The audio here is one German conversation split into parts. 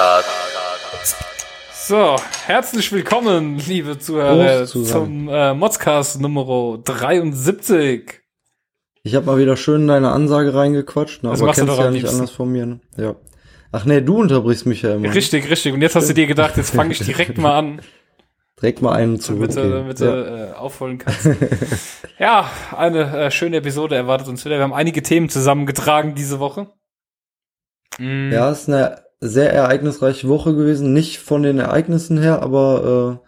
Modscast. So, herzlich willkommen, liebe Zuhörer, zum äh, Modscast Nummer 73. Ich habe mal wieder schön deine Ansage reingequatscht, ne? Das aber machst du kennst doch ja nicht liebsten. anders von mir. Ne? Ja. Ach nee, du unterbrichst mich ja immer. Richtig, richtig. Und jetzt hast du dir gedacht, jetzt fange ich direkt mal an, Direkt mal einen damit, zurück. du, damit du äh, aufholen kannst. ja, eine äh, schöne Episode erwartet uns wieder. Wir haben einige Themen zusammengetragen diese Woche. Mm, ja, ist eine sehr ereignisreiche Woche gewesen. Nicht von den Ereignissen her, aber äh,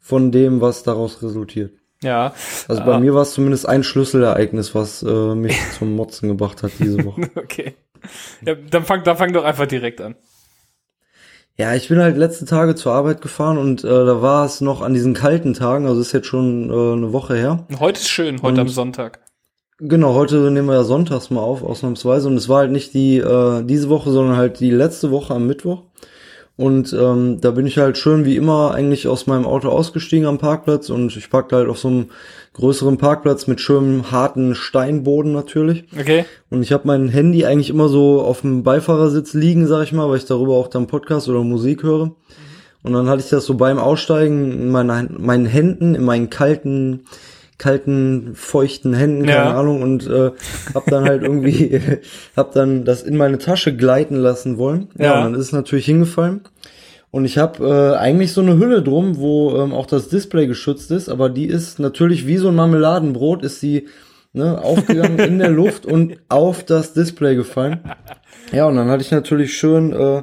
von dem, was daraus resultiert. ja. Also bei Ah. mir war es zumindest ein Schlüsselereignis, was äh, mich zum Motzen gebracht hat diese Woche. Okay. Ja, dann fang, dann fang doch einfach direkt an. Ja, ich bin halt letzte Tage zur Arbeit gefahren und äh, da war es noch an diesen kalten Tagen, also ist jetzt schon äh, eine Woche her. Heute ist schön, heute Und- am Sonntag. Genau, heute nehmen wir ja sonntags mal auf, ausnahmsweise. Und es war halt nicht die äh, diese Woche, sondern halt die letzte Woche am Mittwoch. Und ähm, da bin ich halt schön wie immer eigentlich aus meinem Auto ausgestiegen am Parkplatz und ich parkte halt auf so einem größeren Parkplatz mit schönem harten Steinboden natürlich. Okay. Und ich habe mein Handy eigentlich immer so auf dem Beifahrersitz liegen, sag ich mal, weil ich darüber auch dann Podcast oder Musik höre. Und dann hatte ich das so beim Aussteigen in meinen, meinen Händen, in meinen kalten, kalten, feuchten Händen, keine Ja. Ahnung, und äh, hab dann halt irgendwie, hab dann das in meine Tasche gleiten lassen wollen. Ja, Ja. und dann ist es natürlich hingefallen. Und ich habe äh, eigentlich so eine Hülle drum, wo ähm, auch das Display geschützt ist, aber die ist natürlich wie so ein Marmeladenbrot, ist sie ne, aufgegangen in der Luft und auf das Display gefallen. Ja, und dann hatte ich natürlich schön äh,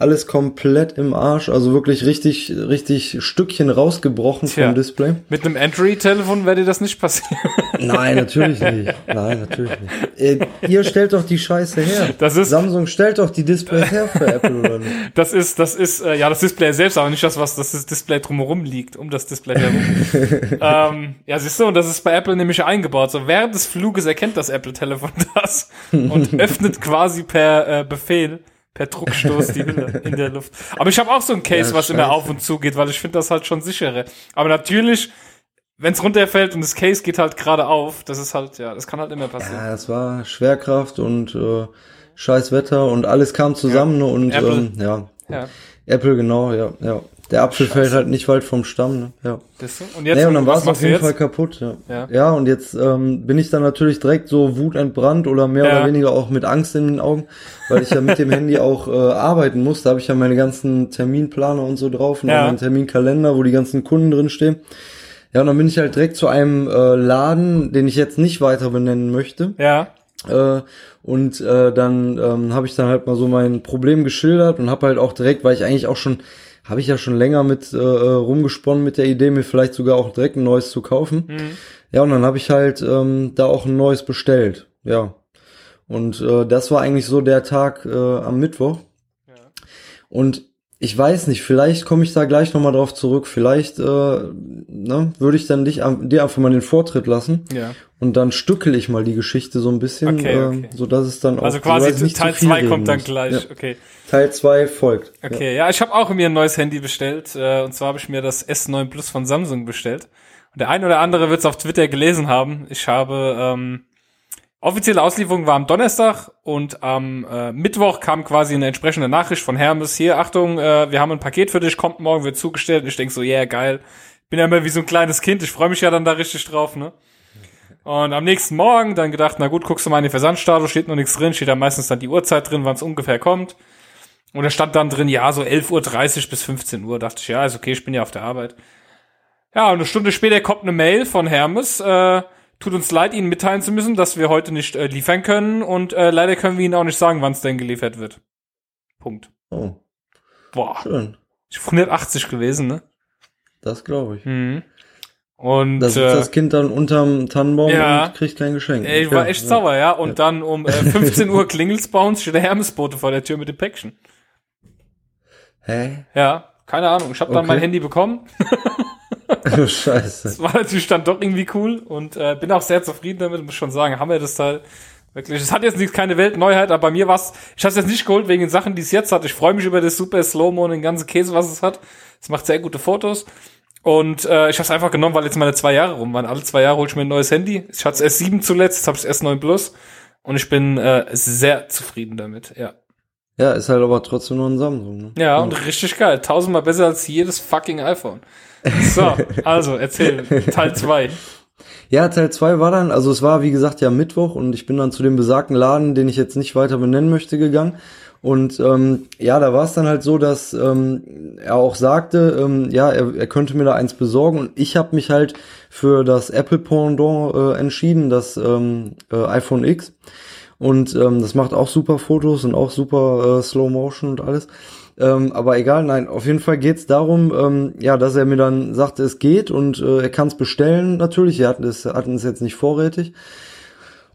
alles komplett im Arsch, also wirklich richtig, richtig Stückchen rausgebrochen Tja. vom Display. Mit einem Android-Telefon wäre dir das nicht passieren. Nein, natürlich nicht. Nein, natürlich nicht. Äh, ihr stellt doch die Scheiße her. Das ist- Samsung stellt doch die Displays her für Apple oder nicht? Das ist, das ist, äh, ja, das Display selbst, aber nicht das, was das Display drumherum liegt, um das Display herum. ähm, ja, siehst du, und das ist bei Apple nämlich eingebaut. So während des Fluges erkennt das Apple-Telefon das und öffnet quasi per äh, Befehl, per Druckstoß die Hülle in der Luft. Aber ich habe auch so ein Case, Ja, was immer auf und zu geht, weil ich finde das halt schon sicherer. Aber natürlich, wenn es runterfällt und das Case geht halt gerade auf, das ist halt, ja, das kann halt immer passieren. Ja, es war Schwerkraft und äh, scheiß Wetter und alles kam zusammen ne, und Apple. ähm, ja. Ja, Apple, genau, ja, ja. Der Apfel fällt halt nicht weit vom Stamm, ne? Ja. Und jetzt, Nee, und dann war es auf jeden jetzt? Fall kaputt, ja. Ja. Ja, und jetzt ähm, bin ich dann natürlich direkt so wutentbrannt oder mehr Ja. oder weniger auch mit Angst in den Augen, weil ich ja mit dem Handy auch äh, arbeiten muss. Da habe ich ja meine ganzen Terminplaner und so drauf und Ja. meinen Terminkalender, wo die ganzen Kunden drin stehen. Ja, und dann bin ich halt direkt zu einem äh, Laden, den ich jetzt nicht weiter benennen möchte. Ja, Äh, und äh, dann ähm, habe ich dann halt mal so mein Problem geschildert und habe halt auch direkt, weil ich eigentlich auch schon, habe ich ja schon länger mit äh, äh, rumgesponnen mit der Idee, mir vielleicht sogar auch direkt ein neues zu kaufen. Ja, und dann habe ich halt ähm, da auch ein neues bestellt. Ja. Und äh, das war eigentlich so der Tag äh, am Mittwoch. Und ich weiß nicht, vielleicht komme ich da gleich nochmal drauf zurück. Vielleicht äh, ne, würde ich dann dich, dir einfach mal den Vortritt lassen. ja. Und dann stückel ich mal die Geschichte so ein bisschen, Okay, okay. ähm, so dass es dann auch Also so, quasi ich nicht Teil zu viel 2 reden kommt dann gleich. Ja. Okay. Teil 2 folgt. Okay, ja, ich habe auch mir ein neues Handy bestellt. Äh, und zwar habe ich mir das S9 Plus von Samsung bestellt. Und der ein oder andere wird es auf Twitter gelesen haben. Ich habe ähm, offizielle Auslieferung war am Donnerstag und am äh, Mittwoch kam quasi eine entsprechende Nachricht von Hermes. Hier, Achtung, äh, wir haben ein Paket für dich, kommt morgen, wird zugestellt. Und ich denk so, yeah, geil. Bin ja immer wie so ein kleines Kind. Ich freue mich ja dann da richtig drauf, ne? Und am nächsten Morgen dann gedacht, na gut, guckst du mal in die Versandstatus, steht noch nichts drin, steht da meistens dann die Uhrzeit drin, wann es ungefähr kommt. Und da stand dann drin, ja, so 11.30 Uhr bis 15 Uhr. Dachte ich, ja, ist okay, ich bin ja auf der Arbeit. Ja, und eine Stunde später kommt eine Mail von Hermes. Äh, tut uns leid, Ihnen mitteilen zu müssen, dass wir heute nicht äh, liefern können. Und äh, leider können wir Ihnen auch nicht sagen, wann es denn geliefert wird. Punkt. Oh, Boah, schön. ich 180 gewesen, ne? Das glaube ich. Mhm. Und Da sitzt äh, das Kind dann unterm Tannenbaum ja. und kriegt kein Geschenk. ey, ich war echt ja. sauer, ja. Und dann um äh, 15 Uhr klingelt's bei uns, steht der Hermesbote vor der Tür mit dem Päckchen. Hä? Ja, keine Ahnung. Ich habe dann Okay. mein Handy bekommen. Scheiße. Das war natürlich dann doch irgendwie cool und äh, bin auch sehr zufrieden damit, muss schon sagen, haben wir das Teil wirklich. Es hat jetzt nicht keine Weltneuheit, aber bei mir war's, ich habe es jetzt nicht geholt wegen den Sachen, die es jetzt hat. Ich freue mich über das super Slow-Mo und den ganzen Käse, was es hat. Es macht sehr gute Fotos. Und äh, ich habe es einfach genommen, weil jetzt meine zwei Jahre rum waren. Alle zwei Jahre hole ich mir ein neues Handy. Ich hatte es S7 zuletzt, jetzt habe ich S9 Plus. Und ich bin äh, sehr zufrieden damit, ja. Ja, ist halt aber trotzdem nur ein Samsung. Ne? Ja, und richtig geil. Tausendmal besser als jedes fucking iPhone. So, also erzähl, Teil zwei. Ja, Teil zwei war dann, also es war wie gesagt ja Mittwoch und ich bin dann zu dem besagten Laden, den ich jetzt nicht weiter benennen möchte, gegangen. Und ähm, ja, da war es dann halt so, dass ähm, er auch sagte, ähm, ja, er, er könnte mir da eins besorgen und ich habe mich halt für das Apple Pendant äh, entschieden, das ähm, äh, iPhone X. Und ähm, das macht auch super Fotos und auch super äh, Slow Motion und alles. Ähm, aber egal, nein, auf jeden Fall geht's darum, ähm, ja, dass er mir dann sagte, es geht und äh, er kann es bestellen natürlich. Er hat es hatten es jetzt nicht vorrätig.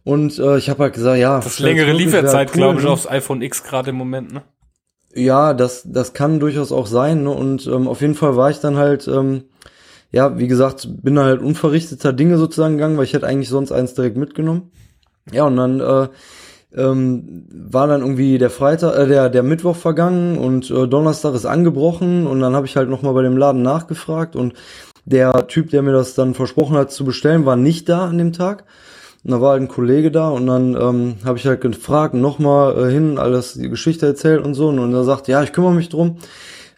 Und äh, ich habe halt gesagt, ja. Das längere Lieferzeit, cool, glaube ich, ne? aufs iPhone X gerade im Moment, ne? Ja, das, das kann durchaus auch sein. Ne? Und ähm, auf jeden Fall war ich dann halt, ähm, ja, wie gesagt, bin dann halt unverrichteter Dinge sozusagen gegangen, weil ich hätte eigentlich sonst eins direkt mitgenommen. Ja, und dann äh, ähm, war dann irgendwie der Freitag, äh, der, der Mittwoch vergangen und äh, Donnerstag ist angebrochen und dann habe ich halt nochmal bei dem Laden nachgefragt und der Typ, der mir das dann versprochen hat zu bestellen, war nicht da an dem Tag. Und da war halt ein Kollege da und dann ähm, habe ich halt gefragt, nochmal äh, hin, alles die Geschichte erzählt und so. Und er sagt, ja, ich kümmere mich drum.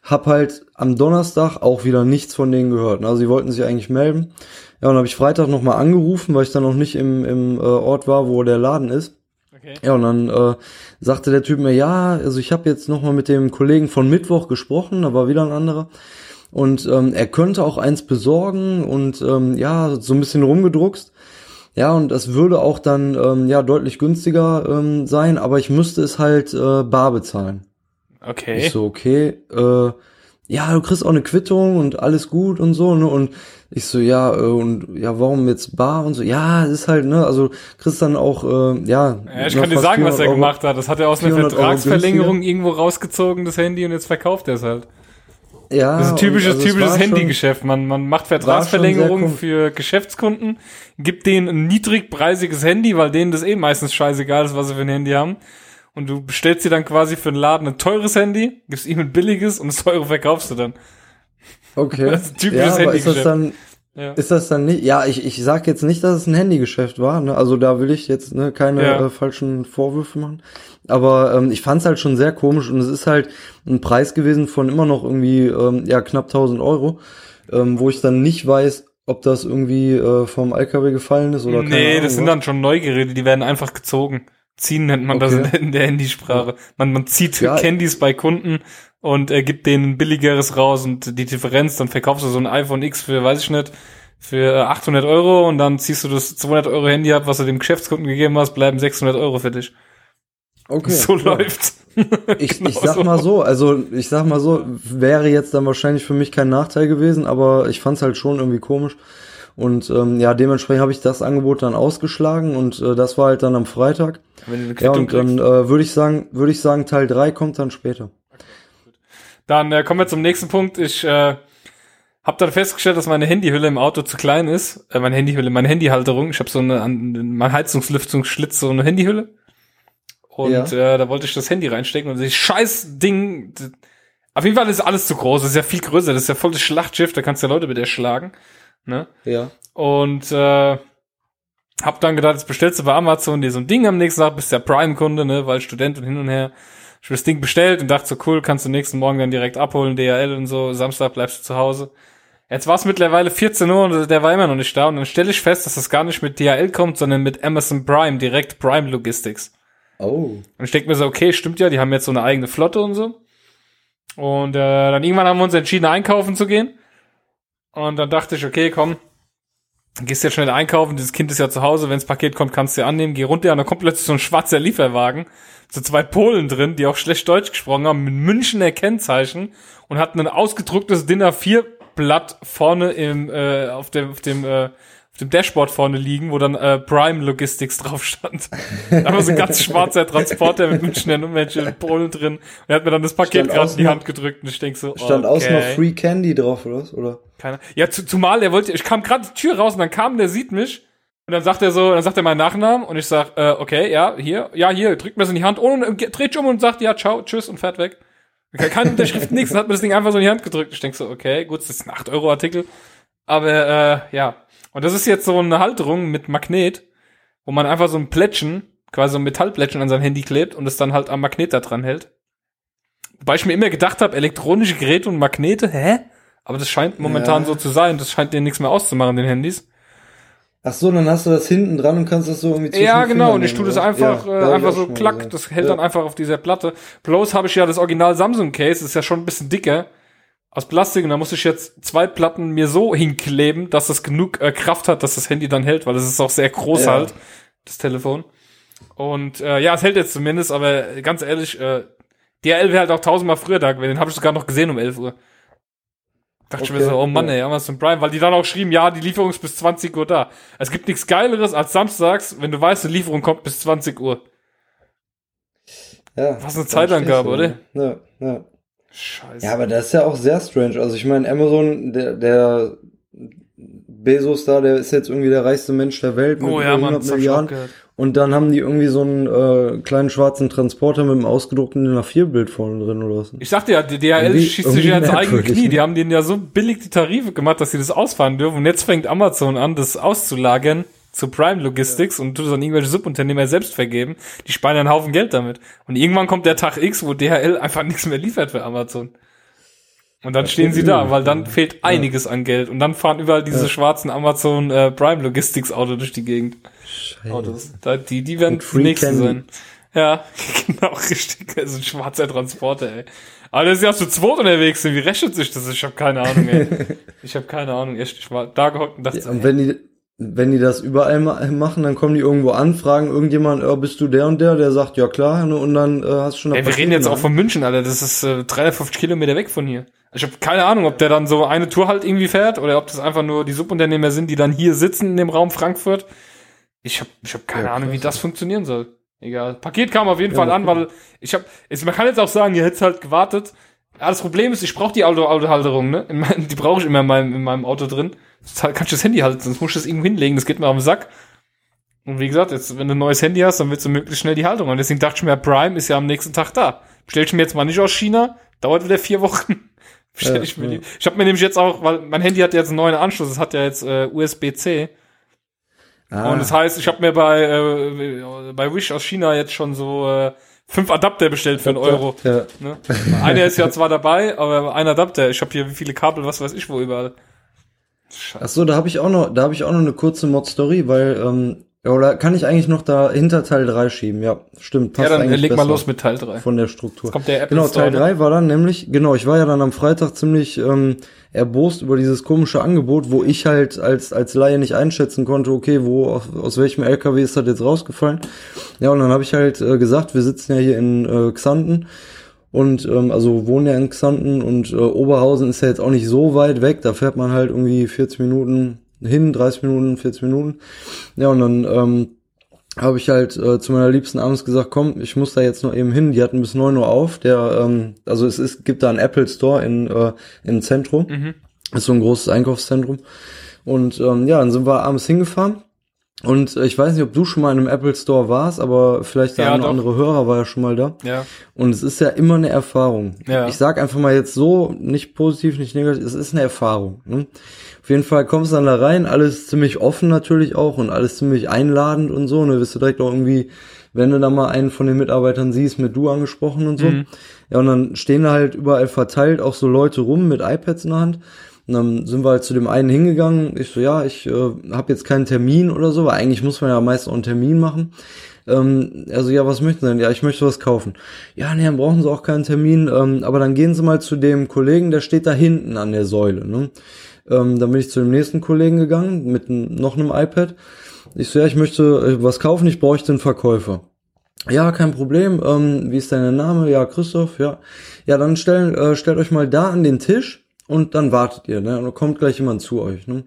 Hab halt am Donnerstag auch wieder nichts von denen gehört. Also sie wollten sich eigentlich melden. Ja, und habe ich Freitag nochmal angerufen, weil ich dann noch nicht im, im äh, Ort war, wo der Laden ist. Okay. Ja, und dann äh, sagte der Typ mir, ja, also ich habe jetzt nochmal mit dem Kollegen von Mittwoch gesprochen, da war wieder ein anderer. Und ähm, er könnte auch eins besorgen und ähm, ja, so ein bisschen rumgedruckst. Ja, und das würde auch dann ähm, ja deutlich günstiger ähm, sein, aber ich müsste es halt äh, bar bezahlen. Okay. Ich so, okay, äh, ja, du kriegst auch eine Quittung und alles gut und so, ne? Und ich so, ja, äh, und ja, warum jetzt bar und so? Ja, es ist halt, ne, also kriegst dann auch, äh, ja. ja ich kann dir sagen, was er Euro, gemacht hat. Das hat er aus einer Vertragsverlängerung irgendwo rausgezogen, das Handy, und jetzt verkauft er es halt. Ja, das ist ein typisches, also typisches Handygeschäft. Man, man macht Vertragsverlängerungen für Geschäftskunden, gibt denen ein niedrigpreisiges Handy, weil denen das eh meistens scheißegal ist, was sie für ein Handy haben. Und du bestellst dir dann quasi für den Laden ein teures Handy, gibst ihm ein billiges und das teure verkaufst du dann. Okay. Das ist typisches ja, Handygeschäft. Ist das dann, ja. Ist das dann nicht? Ja, ich, ich sag jetzt nicht, dass es ein Handygeschäft war. Ne? Also da will ich jetzt ne, keine ja. äh, falschen Vorwürfe machen. Aber ähm, ich fand es halt schon sehr komisch und es ist halt ein Preis gewesen von immer noch irgendwie ähm, ja knapp 1000 Euro, ähm, wo ich dann nicht weiß, ob das irgendwie äh, vom LKW gefallen ist oder Nee, Ahnung, das sind dann schon Neugeräte, die werden einfach gezogen. Ziehen nennt man okay. das in der Handysprache. Man, man zieht ja. Candies bei Kunden und er gibt denen ein billigeres raus und die Differenz, dann verkaufst du so ein iPhone X für, weiß ich nicht, für 800 Euro und dann ziehst du das 200 Euro Handy ab, was du dem Geschäftskunden gegeben hast, bleiben 600 Euro für dich. Okay. So ja. läuft's. Ich, genau ich sag so. mal so, also ich sag mal so, wäre jetzt dann wahrscheinlich für mich kein Nachteil gewesen, aber ich fand's halt schon irgendwie komisch. Und ähm, ja, dementsprechend habe ich das Angebot dann ausgeschlagen und äh, das war halt dann am Freitag. ja, und dann äh, würde ich sagen, würde ich sagen, Teil drei kommt dann später. Dann äh, kommen wir zum nächsten Punkt. Ich äh, habe dann festgestellt, dass meine Handyhülle im Auto zu klein ist. Äh, meine Handyhülle, meine Handyhalterung. Ich habe so eine, mein Heizungslüftungsschlitz, so eine Handyhülle. Und ja. äh, da wollte ich das Handy reinstecken und das scheiß Ding. Auf jeden Fall ist alles zu groß. Das ist ja viel größer. Das ist ja voll das Schlachtschiff. Da kannst du ja Leute mit erschlagen. Ne? Ja. Und äh, hab dann gedacht, jetzt bestellst du bei Amazon dir so ein Ding am nächsten Tag, bist ja Prime-Kunde, ne, weil Student und hin und her. Ich hab das Ding bestellt und dachte so, cool, kannst du nächsten Morgen dann direkt abholen, DHL und so, Samstag bleibst du zu Hause. Jetzt war es mittlerweile 14 Uhr und der war immer noch nicht da und dann stelle ich fest, dass das gar nicht mit DHL kommt, sondern mit Amazon Prime, direkt Prime Logistics. Oh. Und ich denke mir so, okay, stimmt ja, die haben jetzt so eine eigene Flotte und so. Und äh, dann irgendwann haben wir uns entschieden, einkaufen zu gehen. Und dann dachte ich, okay, komm, gehst jetzt schnell einkaufen, dieses Kind ist ja zu Hause, wenns Paket kommt, kannst du ja annehmen, geh runter und dann kommt plötzlich so ein schwarzer Lieferwagen, so zwei Polen drin, die auch schlecht Deutsch gesprochen haben, mit Münchener Kennzeichen und hatten ein ausgedrucktes Dinner 4 Blatt vorne im äh, auf dem auf dem äh, auf dem Dashboard vorne liegen, wo dann äh, Prime Logistics drauf stand. da war so ein ganz schwarzer Transporter mit Münchner Nummernchen und Polen drin. Und er hat mir dann das Paket gerade in die Hand gedrückt und ich denk so, Stand okay. außen noch Free Candy drauf, oder? oder? Keine. Ja, zu, zumal er wollte, ich kam gerade die Tür raus und dann kam, der sieht mich. Und dann sagt er so, dann sagt er meinen Nachnamen und ich sag, äh, okay, ja, hier, ja, hier, drückt mir das in die Hand ohne, dreht um und sagt, ja, ciao, tschüss und fährt weg. Keine Unterschrift, nichts, und hat mir das Ding einfach so in die Hand gedrückt. Ich denk so, okay, gut, das ist ein 8-Euro-Artikel. Aber, äh, ja, und das ist jetzt so eine Halterung mit Magnet, wo man einfach so ein Plättchen, quasi so ein Metallplättchen an sein Handy klebt und es dann halt am Magnet da dran hält. Wobei ich mir immer gedacht habe, elektronische Geräte und Magnete, hä? Aber das scheint momentan Ja. so zu sein. Das scheint dir nichts mehr auszumachen, den Handys. Ach so, dann hast du das hinten dran und kannst das so irgendwie zwischen Ja, genau. Und ich tue das einfach, Ja, äh, hab ich einfach so klack. Das hält ja. dann einfach auf dieser Platte. Bloß habe ich ja das Original Samsung Case. Das ist ja schon ein bisschen dicker. Aus Plastik. Und da muss ich jetzt zwei Platten mir so hinkleben, dass das genug äh, Kraft hat, dass das Handy dann hält. Weil das ist auch sehr groß Ja. halt, das Telefon. Und äh, ja, es hält jetzt zumindest. Aber ganz ehrlich, äh, DRL wäre halt auch tausendmal früher da gewesen. Den habe ich sogar noch gesehen um 11 Uhr. Dachte ich mir Okay, so, oh Mann, ja. ey, Amazon Prime, weil die dann auch schrieben, ja, die Lieferung ist bis 20 Uhr da. Es gibt nichts Geileres als samstags, wenn du weißt, die Lieferung kommt bis 20 Uhr. Ja, Was eine Zeitangabe, du, Ja, ja. Scheiße. Ja, aber das ist ja auch sehr strange. Also ich meine, Amazon, der, der Bezos da, der ist jetzt irgendwie der reichste Mensch der Welt mit oh ja, Mann, 100 das hab ich auch Milliarden. Und dann haben die irgendwie so einen äh, kleinen schwarzen Transporter mit einem ausgedruckten DIN A4-Bild vorne drin oder was? Ich sagte ja, die DHL schießt sich ja ins eigene Knie. ne? Die haben denen ja so billig die Tarife gemacht, dass sie das ausfahren dürfen. Und jetzt fängt Amazon an, das auszulagern zu Prime Logistics und tut es an irgendwelche Subunternehmer selbst vergeben. Die sparen ja einen Haufen Geld damit. Und irgendwann kommt der Tag X, wo DHL einfach nichts mehr liefert für Amazon. Und dann stehen sie da, weil dann fehlt einiges an Geld. Und dann fahren überall diese schwarzen Amazon äh, Prime Logistics Auto durch die Gegend. Autos. Da, die, die werden die nächsten sein. Ja, genau, richtig. Das ist ein schwarzer Transporter, ey. Aber das ist ja zu zweit unterwegs sind. Wie rechnet sich das? Ich habe keine Ahnung, ey. Ich habe keine Ahnung, echt. Ich war da gehockt und dachte, Ja, und wenn die, wenn die das überall ma machen, dann kommen die irgendwo an, fragen irgendjemand, äh, bist du der und der? Der sagt, ja klar, ne? und dann äh, hast du schon ey, wir reden jetzt in auch der von München, Alter. Das ist äh, 350 Kilometer weg von hier. Ich habe keine Ahnung, ob der dann so eine Tour halt irgendwie fährt oder ob das einfach nur die Subunternehmer sind, die dann hier sitzen in dem Raum Frankfurt. Ich habe ich hab keine Ja, Ahnung, wie das funktionieren soll. Egal. Paket kam auf jeden Ja, Fall an, weil ich habe, man kann jetzt auch sagen, ihr hättet halt gewartet. Ja, das Problem ist, ich brauche die Auto Autohalterung, ne? In mein, die brauche ich immer in meinem, in meinem Auto drin. Sonst kann ich das Handy halten, sonst muss ich das irgendwo hinlegen, das geht mir auf den Sack. Und wie gesagt, jetzt, wenn du ein neues Handy hast, dann willst du möglichst schnell die Haltung. Und deswegen dachte ich mir, Prime ist ja am nächsten Tag da. Bestell ich mir jetzt mal nicht aus China, dauert wieder vier Wochen. Bestell Ja, ich mir ja. die. Ich habe mir nämlich jetzt auch, weil mein Handy hat jetzt einen neuen Anschluss, es hat ja jetzt äh, USB-C. Ah, Und das heißt, ich habe mir bei, äh, bei Wish aus China jetzt schon so äh, fünf Adapter bestellt für einen Euro. Ja. Ne? Einer ist ja zwar dabei, aber ein Adapter. Ich habe hier wie viele Kabel, was weiß ich wo überall. Scheiße. Ach so, da habe ich auch noch, da habe ich auch noch eine kurze Mod-Story, weil, ähm, ja, oder kann ich eigentlich noch da hinter Teil 3 schieben? Ja, stimmt. Ja, dann eigentlich leg mal los mit Teil 3. Von der Struktur. Kommt der Apple Genau, Teil ne? 3 war dann nämlich, genau, ich war ja dann am Freitag ziemlich ähm, erbost über dieses komische Angebot, wo ich halt als, als Laie nicht einschätzen konnte, okay, wo, aus, aus welchem LKW ist das jetzt rausgefallen? Ja, und dann habe ich halt äh, gesagt, wir sitzen ja hier in äh, Xanten und ähm, also wohnen ja in Xanten und äh, Oberhausen ist ja jetzt auch nicht so weit weg, da fährt man halt irgendwie 40 Minuten hin, 30 Minuten, 40 Minuten. Ja, und dann ähm, habe ich halt äh, zu meiner Liebsten abends gesagt, komm, ich muss da jetzt noch eben hin. Die hatten bis 9 Uhr auf. Der, ähm, also es ist, gibt da einen Apple Store in, äh, im Zentrum. Mhm. Ist so ein großes Einkaufszentrum. Und ähm, ja, dann sind wir abends hingefahren. Und äh, ich weiß nicht, ob du schon mal in einem Apple Store warst, aber vielleicht der Ja, eine oder doch. andere Hörer war ja schon mal da. Ja. Und es ist ja immer eine Erfahrung. Ja. Ich sag einfach mal jetzt so, nicht positiv, nicht negativ, es ist eine Erfahrung. Ne? Auf jeden Fall kommst du dann da rein, alles ziemlich offen natürlich auch und alles ziemlich einladend und so. Ne, wirst du direkt auch irgendwie, wenn du da mal einen von den Mitarbeitern siehst, mit du angesprochen und so. Mhm. Ja, und dann stehen da halt überall verteilt auch so Leute rum mit iPads in der Hand. Und dann sind wir halt zu dem einen hingegangen. Ich so, ja, ich äh, habe jetzt keinen Termin oder so, weil eigentlich muss man ja meist auch einen Termin machen. Ähm, also ja, was möchten Sie denn? Ja, ich möchte was kaufen. Ja, nee, dann brauchen Sie auch keinen Termin. Ähm, aber dann gehen Sie mal zu dem Kollegen, der steht da hinten an der Säule. Ne? Ähm, dann bin ich zu dem nächsten Kollegen gegangen mit noch einem iPad. Ich so, ja, ich möchte äh, was kaufen, ich bräuchte einen Verkäufer. Ja, kein Problem. Ähm, wie ist dein Name? Ja, Christoph, ja. Ja, dann stell, äh, stellt euch mal da an den Tisch und dann wartet ihr, ne? Und dann kommt gleich jemand zu euch, ne?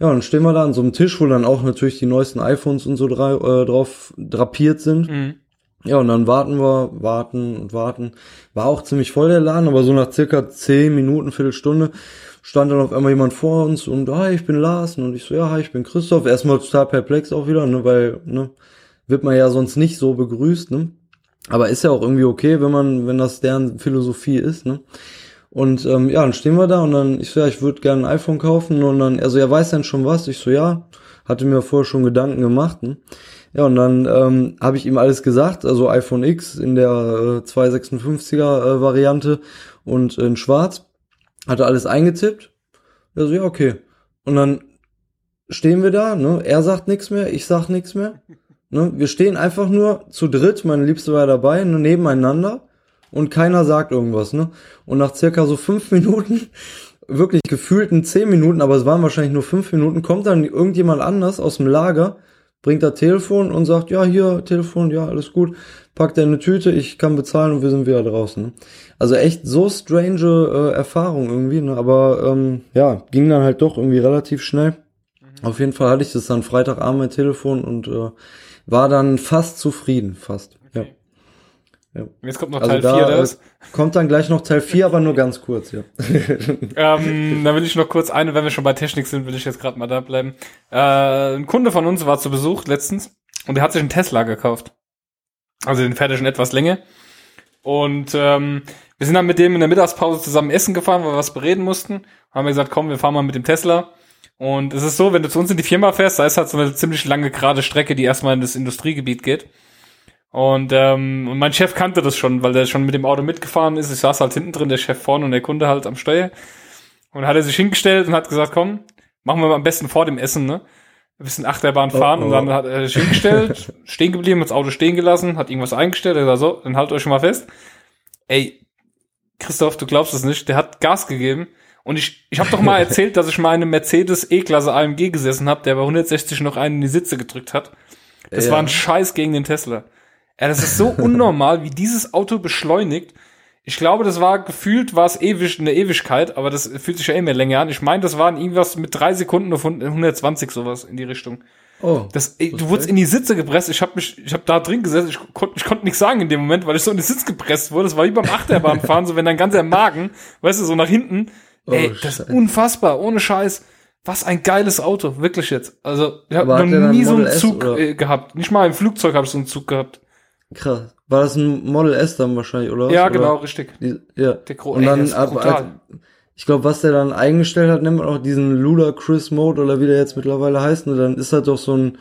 Ja, und dann stehen wir da an so einem Tisch, wo dann auch natürlich die neuesten iPhones und so drei, äh, drauf drapiert sind. Mhm. Ja, und dann warten wir, warten und warten. War auch ziemlich voll der Laden, aber so nach circa zehn Minuten, Viertelstunde stand dann auf einmal jemand vor uns und, hi, ich bin Lars. Und ich so, ja, hi, ich bin Christoph. Erstmal total perplex auch wieder, ne, weil, ne, wird man ja sonst nicht so begrüßt, ne. Aber ist ja auch irgendwie okay, wenn man, wenn das deren Philosophie ist, ne. Und ähm, ja, dann stehen wir da und dann, ich so, ja, ich würde gerne ein iPhone kaufen und dann, also er weiß dann schon was. Ich so, ja, hatte mir vorher schon Gedanken gemacht. Ne? Ja, und dann ähm, habe ich ihm alles gesagt, also iPhone X in der äh, 256er äh, Variante und in schwarz. Hat er alles eingetippt. Ja, so, ja, okay. Und dann stehen wir da, ne? Er sagt nichts mehr, ich sag nichts mehr. Ne? Wir stehen einfach nur zu dritt, meine Liebste war dabei, ne, nebeneinander und keiner sagt irgendwas, ne? Und nach circa so fünf Minuten, wirklich gefühlten zehn Minuten, aber es waren wahrscheinlich nur fünf Minuten, kommt dann irgendjemand anders aus dem Lager, bringt da Telefon und sagt, ja, hier, Telefon, ja, alles gut, packt er eine Tüte, ich kann bezahlen und wir sind wieder draußen. Ne? Also echt so strange äh, Erfahrung irgendwie, ne? aber ähm, ja, ging dann halt doch irgendwie relativ schnell. Mhm. Auf jeden Fall hatte ich das dann Freitagabend mein Telefon und äh, war dann fast zufrieden, fast. Ja. Jetzt kommt noch also Teil 4, das. Äh, kommt dann gleich noch Teil 4, aber nur ganz kurz, ja. ähm, dann will ich noch kurz eine, wenn wir schon bei Technik sind, will ich jetzt gerade mal da bleiben. Äh, ein Kunde von uns war zu Besuch letztens und der hat sich einen Tesla gekauft. Also den fährt er schon etwas länger. Und ähm, wir sind dann mit dem in der Mittagspause zusammen essen gefahren, weil wir was bereden mussten. Haben wir gesagt, komm, wir fahren mal mit dem Tesla. Und es ist so, wenn du zu uns in die Firma fährst, da ist halt so eine ziemlich lange gerade Strecke, die erstmal in das Industriegebiet geht. Und, ähm, und mein Chef kannte das schon, weil der schon mit dem Auto mitgefahren ist. Ich saß halt hinten drin, der Chef vorne und der Kunde halt am Steuer. Und hat er sich hingestellt und hat gesagt, komm, machen wir mal am besten vor dem Essen, ne? Ein bisschen Achterbahn fahren oh, oh. und dann hat er sich hingestellt, stehen geblieben, das Auto stehen gelassen, hat irgendwas eingestellt, er sagt so, dann haltet euch schon mal fest. Ey, Christoph, du glaubst es nicht, der hat Gas gegeben und ich, ich habe doch mal erzählt, dass ich mal in einem Mercedes E-Klasse AMG gesessen habe, der bei 160 noch einen in die Sitze gedrückt hat. Das ja. war ein Scheiß gegen den Tesla. Ja, das ist so unnormal, wie dieses Auto beschleunigt. Ich glaube, das war gefühlt, war es ewig, eine Ewigkeit, aber das fühlt sich ja immer länger an. Ich meine, das waren irgendwas mit drei Sekunden auf 120 sowas in die Richtung. Oh, das, ey, du wurdest in die Sitze gepresst. Ich habe mich, ich habe da drin gesessen. Ich konnte, ich konnte nichts sagen in dem Moment, weil ich so in den Sitz gepresst wurde. Das war wie beim Achterbahnfahren, so wenn dein ganzer Magen, weißt du, so nach hinten Oh, Ey, das ist unfassbar, ohne Scheiß. Was ein geiles Auto, wirklich jetzt. Also, ich habe noch nie so einen S, Zug äh, gehabt. Nicht mal im Flugzeug habe ich so einen Zug gehabt. Krass. War das ein Model S dann wahrscheinlich, oder? Ja, oder? genau, richtig. Die, ja. Der Gro Und dann ab, ab, ich glaube, was der dann eingestellt hat, nennt man auch diesen Ludacris Mode oder wie der jetzt mittlerweile heißt. Und dann ist halt doch so ein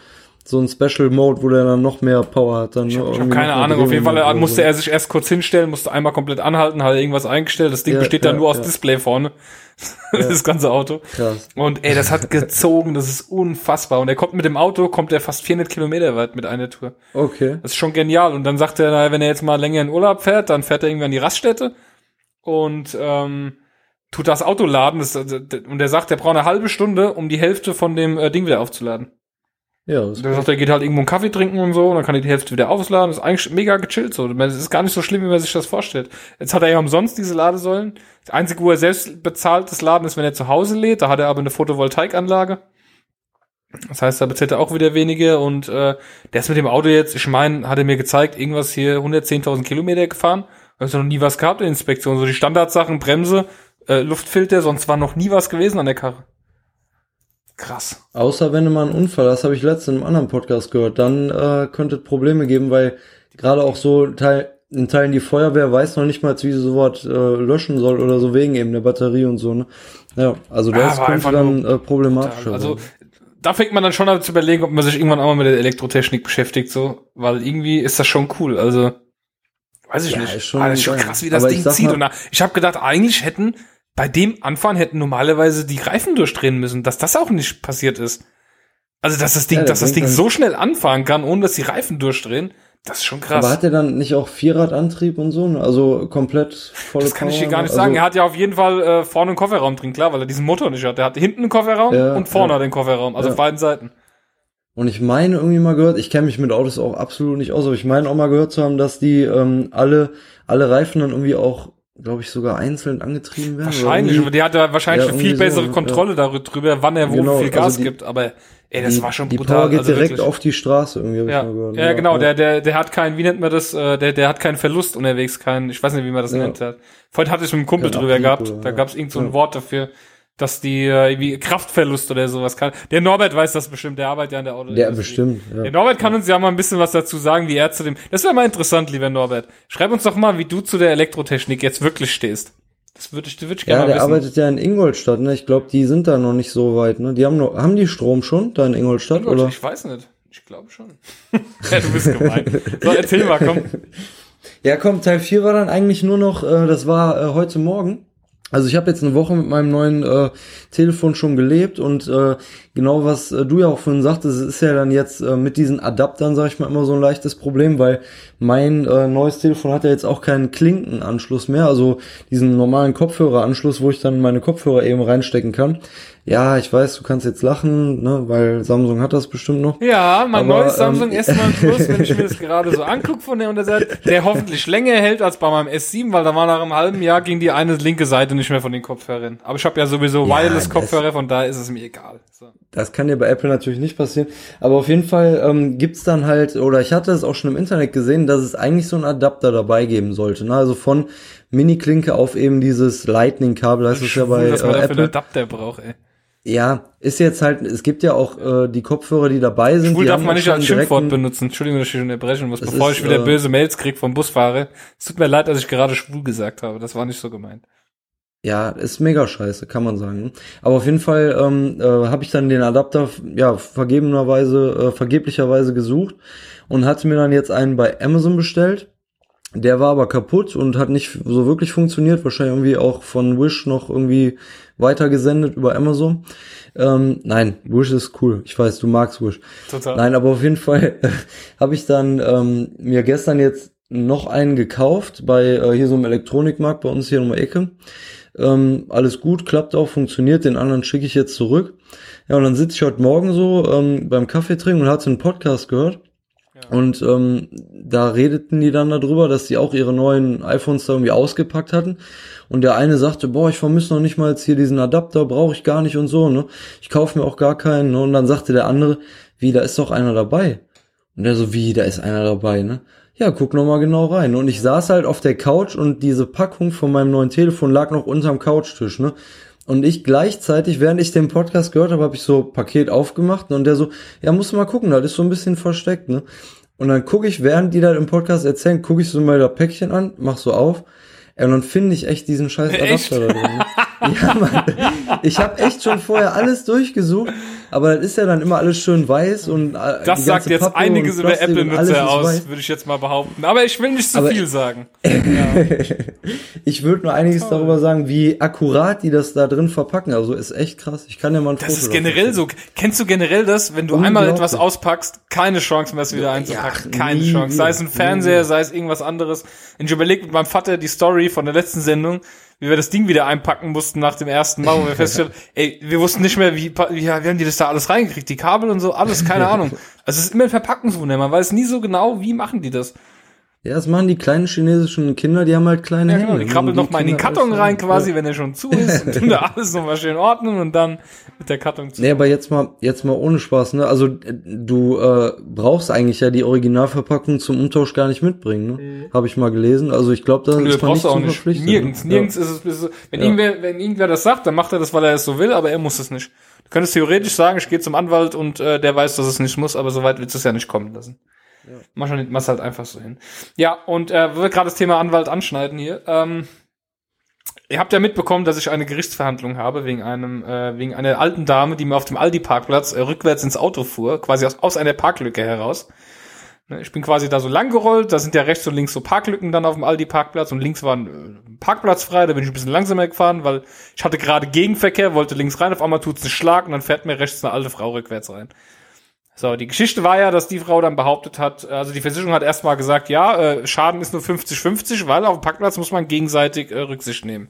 so ein Special Mode, wo der dann noch mehr Power hat. Dann ich habe hab keine Ahnung. Auf jeden Fall musste so. er sich erst kurz hinstellen, musste einmal komplett anhalten, hat irgendwas eingestellt. Das Ding ja, besteht ja, dann nur aus Display vorne. das ganze Auto. Krass. Und ey, das hat gezogen, das ist unfassbar. Und er kommt mit dem Auto, kommt er fast 400 Kilometer weit mit einer Tour. Okay. Das ist schon genial. Und dann sagt er, naja, wenn er jetzt mal länger in Urlaub fährt, dann fährt er irgendwie an die Raststätte und ähm, tut das Auto laden. Das, und er sagt, er braucht eine halbe Stunde, um die Hälfte von dem äh, Ding wieder aufzuladen. Ja, das der sagt, er geht halt irgendwo einen Kaffee trinken und so, und dann kann er die Hälfte wieder aufladen. Das ist eigentlich mega gechillt so. Es ist gar nicht so schlimm, wie man sich das vorstellt. Jetzt hat er ja umsonst diese Ladesäulen. Das Einzige, wo er selbst bezahlt, das Laden ist, wenn er zu Hause lädt. Da hat er aber eine Photovoltaikanlage. Das heißt, da bezahlt er auch wieder weniger und äh, der ist mit dem Auto jetzt, ich meine, hat er mir gezeigt, irgendwas hier 110.000 Kilometer gefahren. Da ist noch nie was gehabt in Inspektion. So die Standardsachen, Bremse, äh, Luftfilter, sonst war noch nie was gewesen an der Karre. Krass. Außer wenn du mal einen Unfall hast, habe ich letztens in einem anderen Podcast gehört, dann äh, könnte es Probleme geben, weil gerade auch so Teil, in Teilen die Feuerwehr weiß noch nicht mal, wie sie sowas äh, löschen soll oder so wegen eben der Batterie und so. Ne? Ja, also das ja, könnte dann äh, problematisch Also da fängt man dann schon an zu überlegen, ob man sich irgendwann auch mal mit der Elektrotechnik beschäftigt, so, weil irgendwie ist das schon cool. Also weiß ich ja, nicht. Ist schon, ah, ist schon krass, wie das Ding zieht. Mal, und da, ich habe gedacht, eigentlich hätten bei dem Anfahren hätten normalerweise die Reifen durchdrehen müssen, dass das auch nicht passiert ist. Also, dass das Ding, ja, dass das Ding so schnell anfahren kann, ohne dass die Reifen durchdrehen, das ist schon krass. Aber hat er dann nicht auch Vierradantrieb und so? Also komplett voll. Das kann Power? ich dir gar nicht also sagen. Er hat ja auf jeden Fall äh, vorne einen Kofferraum drin, klar, weil er diesen Motor nicht hat. Er hat hinten einen Kofferraum ja, und vorne ja. den Kofferraum, also ja. auf beiden Seiten. Und ich meine irgendwie mal gehört, ich kenne mich mit Autos auch absolut nicht aus, aber ich meine auch mal gehört zu haben, dass die ähm, alle alle Reifen dann irgendwie auch glaube ich, sogar einzeln angetrieben werden. Wahrscheinlich, aber die hat ja wahrscheinlich ja, eine viel bessere so, Kontrolle ja. darüber, wann er wo genau, viel Gas also die, gibt, aber ey, das die, war schon brutal. Die Power geht also direkt wirklich. auf die Straße irgendwie, ja. ich mal Ja, genau, der, der, der hat keinen, wie nennt man das, äh, der, der hat keinen Verlust unterwegs, keinen, ich weiß nicht, wie man das nennt. Vorhin hatte ich mit einem Kumpel drüber gehabt, da gab es irgend so ein Wort dafür dass die äh, irgendwie Kraftverlust oder sowas kann. Der Norbert weiß das bestimmt, der arbeitet ja an der Auto. Der bestimmt. Ja. Der Norbert kann uns ja mal ein bisschen was dazu sagen, wie er zu dem. Das wäre mal interessant, lieber Norbert. Schreib uns doch mal, wie du zu der Elektrotechnik jetzt wirklich stehst. Das würde ich, würd ich gerne Ja, der wissen. arbeitet ja in Ingolstadt, ne? Ich glaube, die sind da noch nicht so weit, ne? Die haben noch, haben die Strom schon da in Ingolstadt, Ingolstadt oder? Ich weiß nicht. Ich glaube schon. ja, du bist gemein. So, erzähl mal, komm. Ja, komm, Teil 4 war dann eigentlich nur noch, äh, das war äh, heute Morgen. Also ich habe jetzt eine Woche mit meinem neuen äh, Telefon schon gelebt und äh, genau was äh, du ja auch vorhin sagtest, ist ja dann jetzt äh, mit diesen Adaptern, sag ich mal, immer so ein leichtes Problem, weil mein äh, neues Telefon hat ja jetzt auch keinen Klinkenanschluss mehr, also diesen normalen Kopfhöreranschluss, wo ich dann meine Kopfhörer eben reinstecken kann. Ja, ich weiß, du kannst jetzt lachen, ne, weil Samsung hat das bestimmt noch. Ja, mein Aber, neues Samsung ähm, S9 Plus, wenn ich mir das gerade so angucke von der Unterseite, der hoffentlich länger hält als bei meinem S7, weil da war nach einem halben Jahr ging die eine linke Seite nicht mehr von den Kopfhörern. Aber ich habe ja sowieso ja, Wireless-Kopfhörer, von daher ist es mir egal. Das kann dir bei Apple natürlich nicht passieren. Aber auf jeden Fall ähm, gibt's dann halt, oder ich hatte es auch schon im Internet gesehen, dass es eigentlich so einen Adapter dabei geben sollte. Ne? Also von Mini-Klinke auf eben dieses Lightning-Kabel, heißt es ja bei dass man äh, Apple. Einen Adapter braucht, ey. Ja, ist jetzt halt, es gibt ja auch äh, die Kopfhörer, die dabei sind. Schwul darf man nicht als Schimpfwort benutzen. Entschuldigung, dass ich unterbrechen muss, bevor ist, ich wieder äh, böse Mails krieg vom Busfahrer. Es tut mir leid, dass ich gerade schwul gesagt habe. Das war nicht so gemeint. Ja, ist mega scheiße, kann man sagen. Aber auf jeden Fall ähm, äh, habe ich dann den Adapter ja vergebenerweise, äh, vergeblicherweise gesucht und hatte mir dann jetzt einen bei Amazon bestellt. Der war aber kaputt und hat nicht so wirklich funktioniert. Wahrscheinlich irgendwie auch von Wish noch irgendwie weitergesendet über Amazon. Ähm, nein, Wish ist cool. Ich weiß, du magst Wish. Total. Nein, aber auf jeden Fall habe ich dann ähm, mir gestern jetzt noch einen gekauft bei äh, hier so einem Elektronikmarkt bei uns hier um die Ecke. Ähm, alles gut, klappt auch, funktioniert. Den anderen schicke ich jetzt zurück. Ja, und dann sitze ich heute Morgen so ähm, beim Kaffee trinken und hatte einen Podcast gehört. Ja. Und ähm, da redeten die dann darüber, dass die auch ihre neuen iPhones da irgendwie ausgepackt hatten. Und der eine sagte, boah, ich vermisse noch nicht mal jetzt hier diesen Adapter, brauche ich gar nicht und so, ne? Ich kaufe mir auch gar keinen. Ne? Und dann sagte der andere, wie, da ist doch einer dabei. Und der so, wie, da ist einer dabei, ne? Ja, guck noch mal genau rein. Und ich saß halt auf der Couch und diese Packung von meinem neuen Telefon lag noch unterm Couchtisch, ne? Und ich gleichzeitig, während ich den Podcast gehört habe, habe ich so Paket aufgemacht und der so, ja, musst du mal gucken, das ist so ein bisschen versteckt, ne? Und dann gucke ich, während die da im Podcast erzählen, gucke ich so mal das Päckchen an, mach so auf. Ja, und dann finde ich echt diesen scheiß Adapter da drin. Ja, Mann. Ich habe echt schon vorher alles durchgesucht aber das ist ja dann immer alles schön weiß und äh, Das sagt jetzt Pappe einiges über Apple-Nutzer aus, würde ich jetzt mal behaupten. Aber ich will nicht zu aber viel sagen. ich würde nur einiges Toll. darüber sagen, wie akkurat die das da drin verpacken. Also ist echt krass. Ich kann ja mal ein Das Foto ist generell so. Kennst du generell das, wenn du einmal etwas auspackst, keine Chance mehr, es wieder einzupacken. Ja, keine Chance. Sei es ein Fernseher, sei es irgendwas anderes. Und ich überlege mit meinem Vater die Story von der letzten Sendung wie wir das Ding wieder einpacken mussten nach dem ersten Mal, wo wir feststellen, ey, wir wussten nicht mehr, wie, wie, wie haben die das da alles reingekriegt, die Kabel und so, alles, keine Ahnung. Also es ist immer ein Verpackungswunder, man weiß nie so genau, wie machen die das. Ja, das machen die kleinen chinesischen Kinder, die haben halt kleine ja, genau, Hände. Die krabbeln noch mal in den Karton rein quasi, ja. wenn er schon zu ist und tun da alles nochmal schön ordnen und dann mit der Karton zu. Nee, aber jetzt mal, jetzt mal ohne Spaß, ne? Also du äh, brauchst eigentlich ja die Originalverpackung zum Umtausch gar nicht mitbringen, ne? Mhm. Habe ich mal gelesen. Also ich glaube, da ist man nicht auch nicht. Nirgends, ne? nirgends ja. ist es, ist es wenn ja. irgendwer, wenn irgendwer das sagt, dann macht er das, weil er es so will, aber er muss es nicht. Du könntest theoretisch sagen, ich gehe zum Anwalt und äh, der weiß, dass es nicht muss, aber soweit willst du es ja nicht kommen lassen. Schon, mach's halt einfach so hin. Ja, und äh, wir gerade das Thema Anwalt anschneiden hier. Ähm, ihr habt ja mitbekommen, dass ich eine Gerichtsverhandlung habe wegen einem, äh, wegen einer alten Dame, die mir auf dem Aldi-Parkplatz äh, rückwärts ins Auto fuhr, quasi aus, aus einer Parklücke heraus. Ne, ich bin quasi da so lang gerollt, da sind ja rechts und links so Parklücken dann auf dem Aldi-Parkplatz und links war ein äh, Parkplatz frei, da bin ich ein bisschen langsamer gefahren, weil ich hatte gerade Gegenverkehr, wollte links rein, auf einmal tut's einen Schlag und dann fährt mir rechts eine alte Frau rückwärts rein. So, die Geschichte war ja, dass die Frau dann behauptet hat, also die Versicherung hat erstmal gesagt, ja, äh, Schaden ist nur 50-50, weil auf dem Parkplatz muss man gegenseitig äh, Rücksicht nehmen.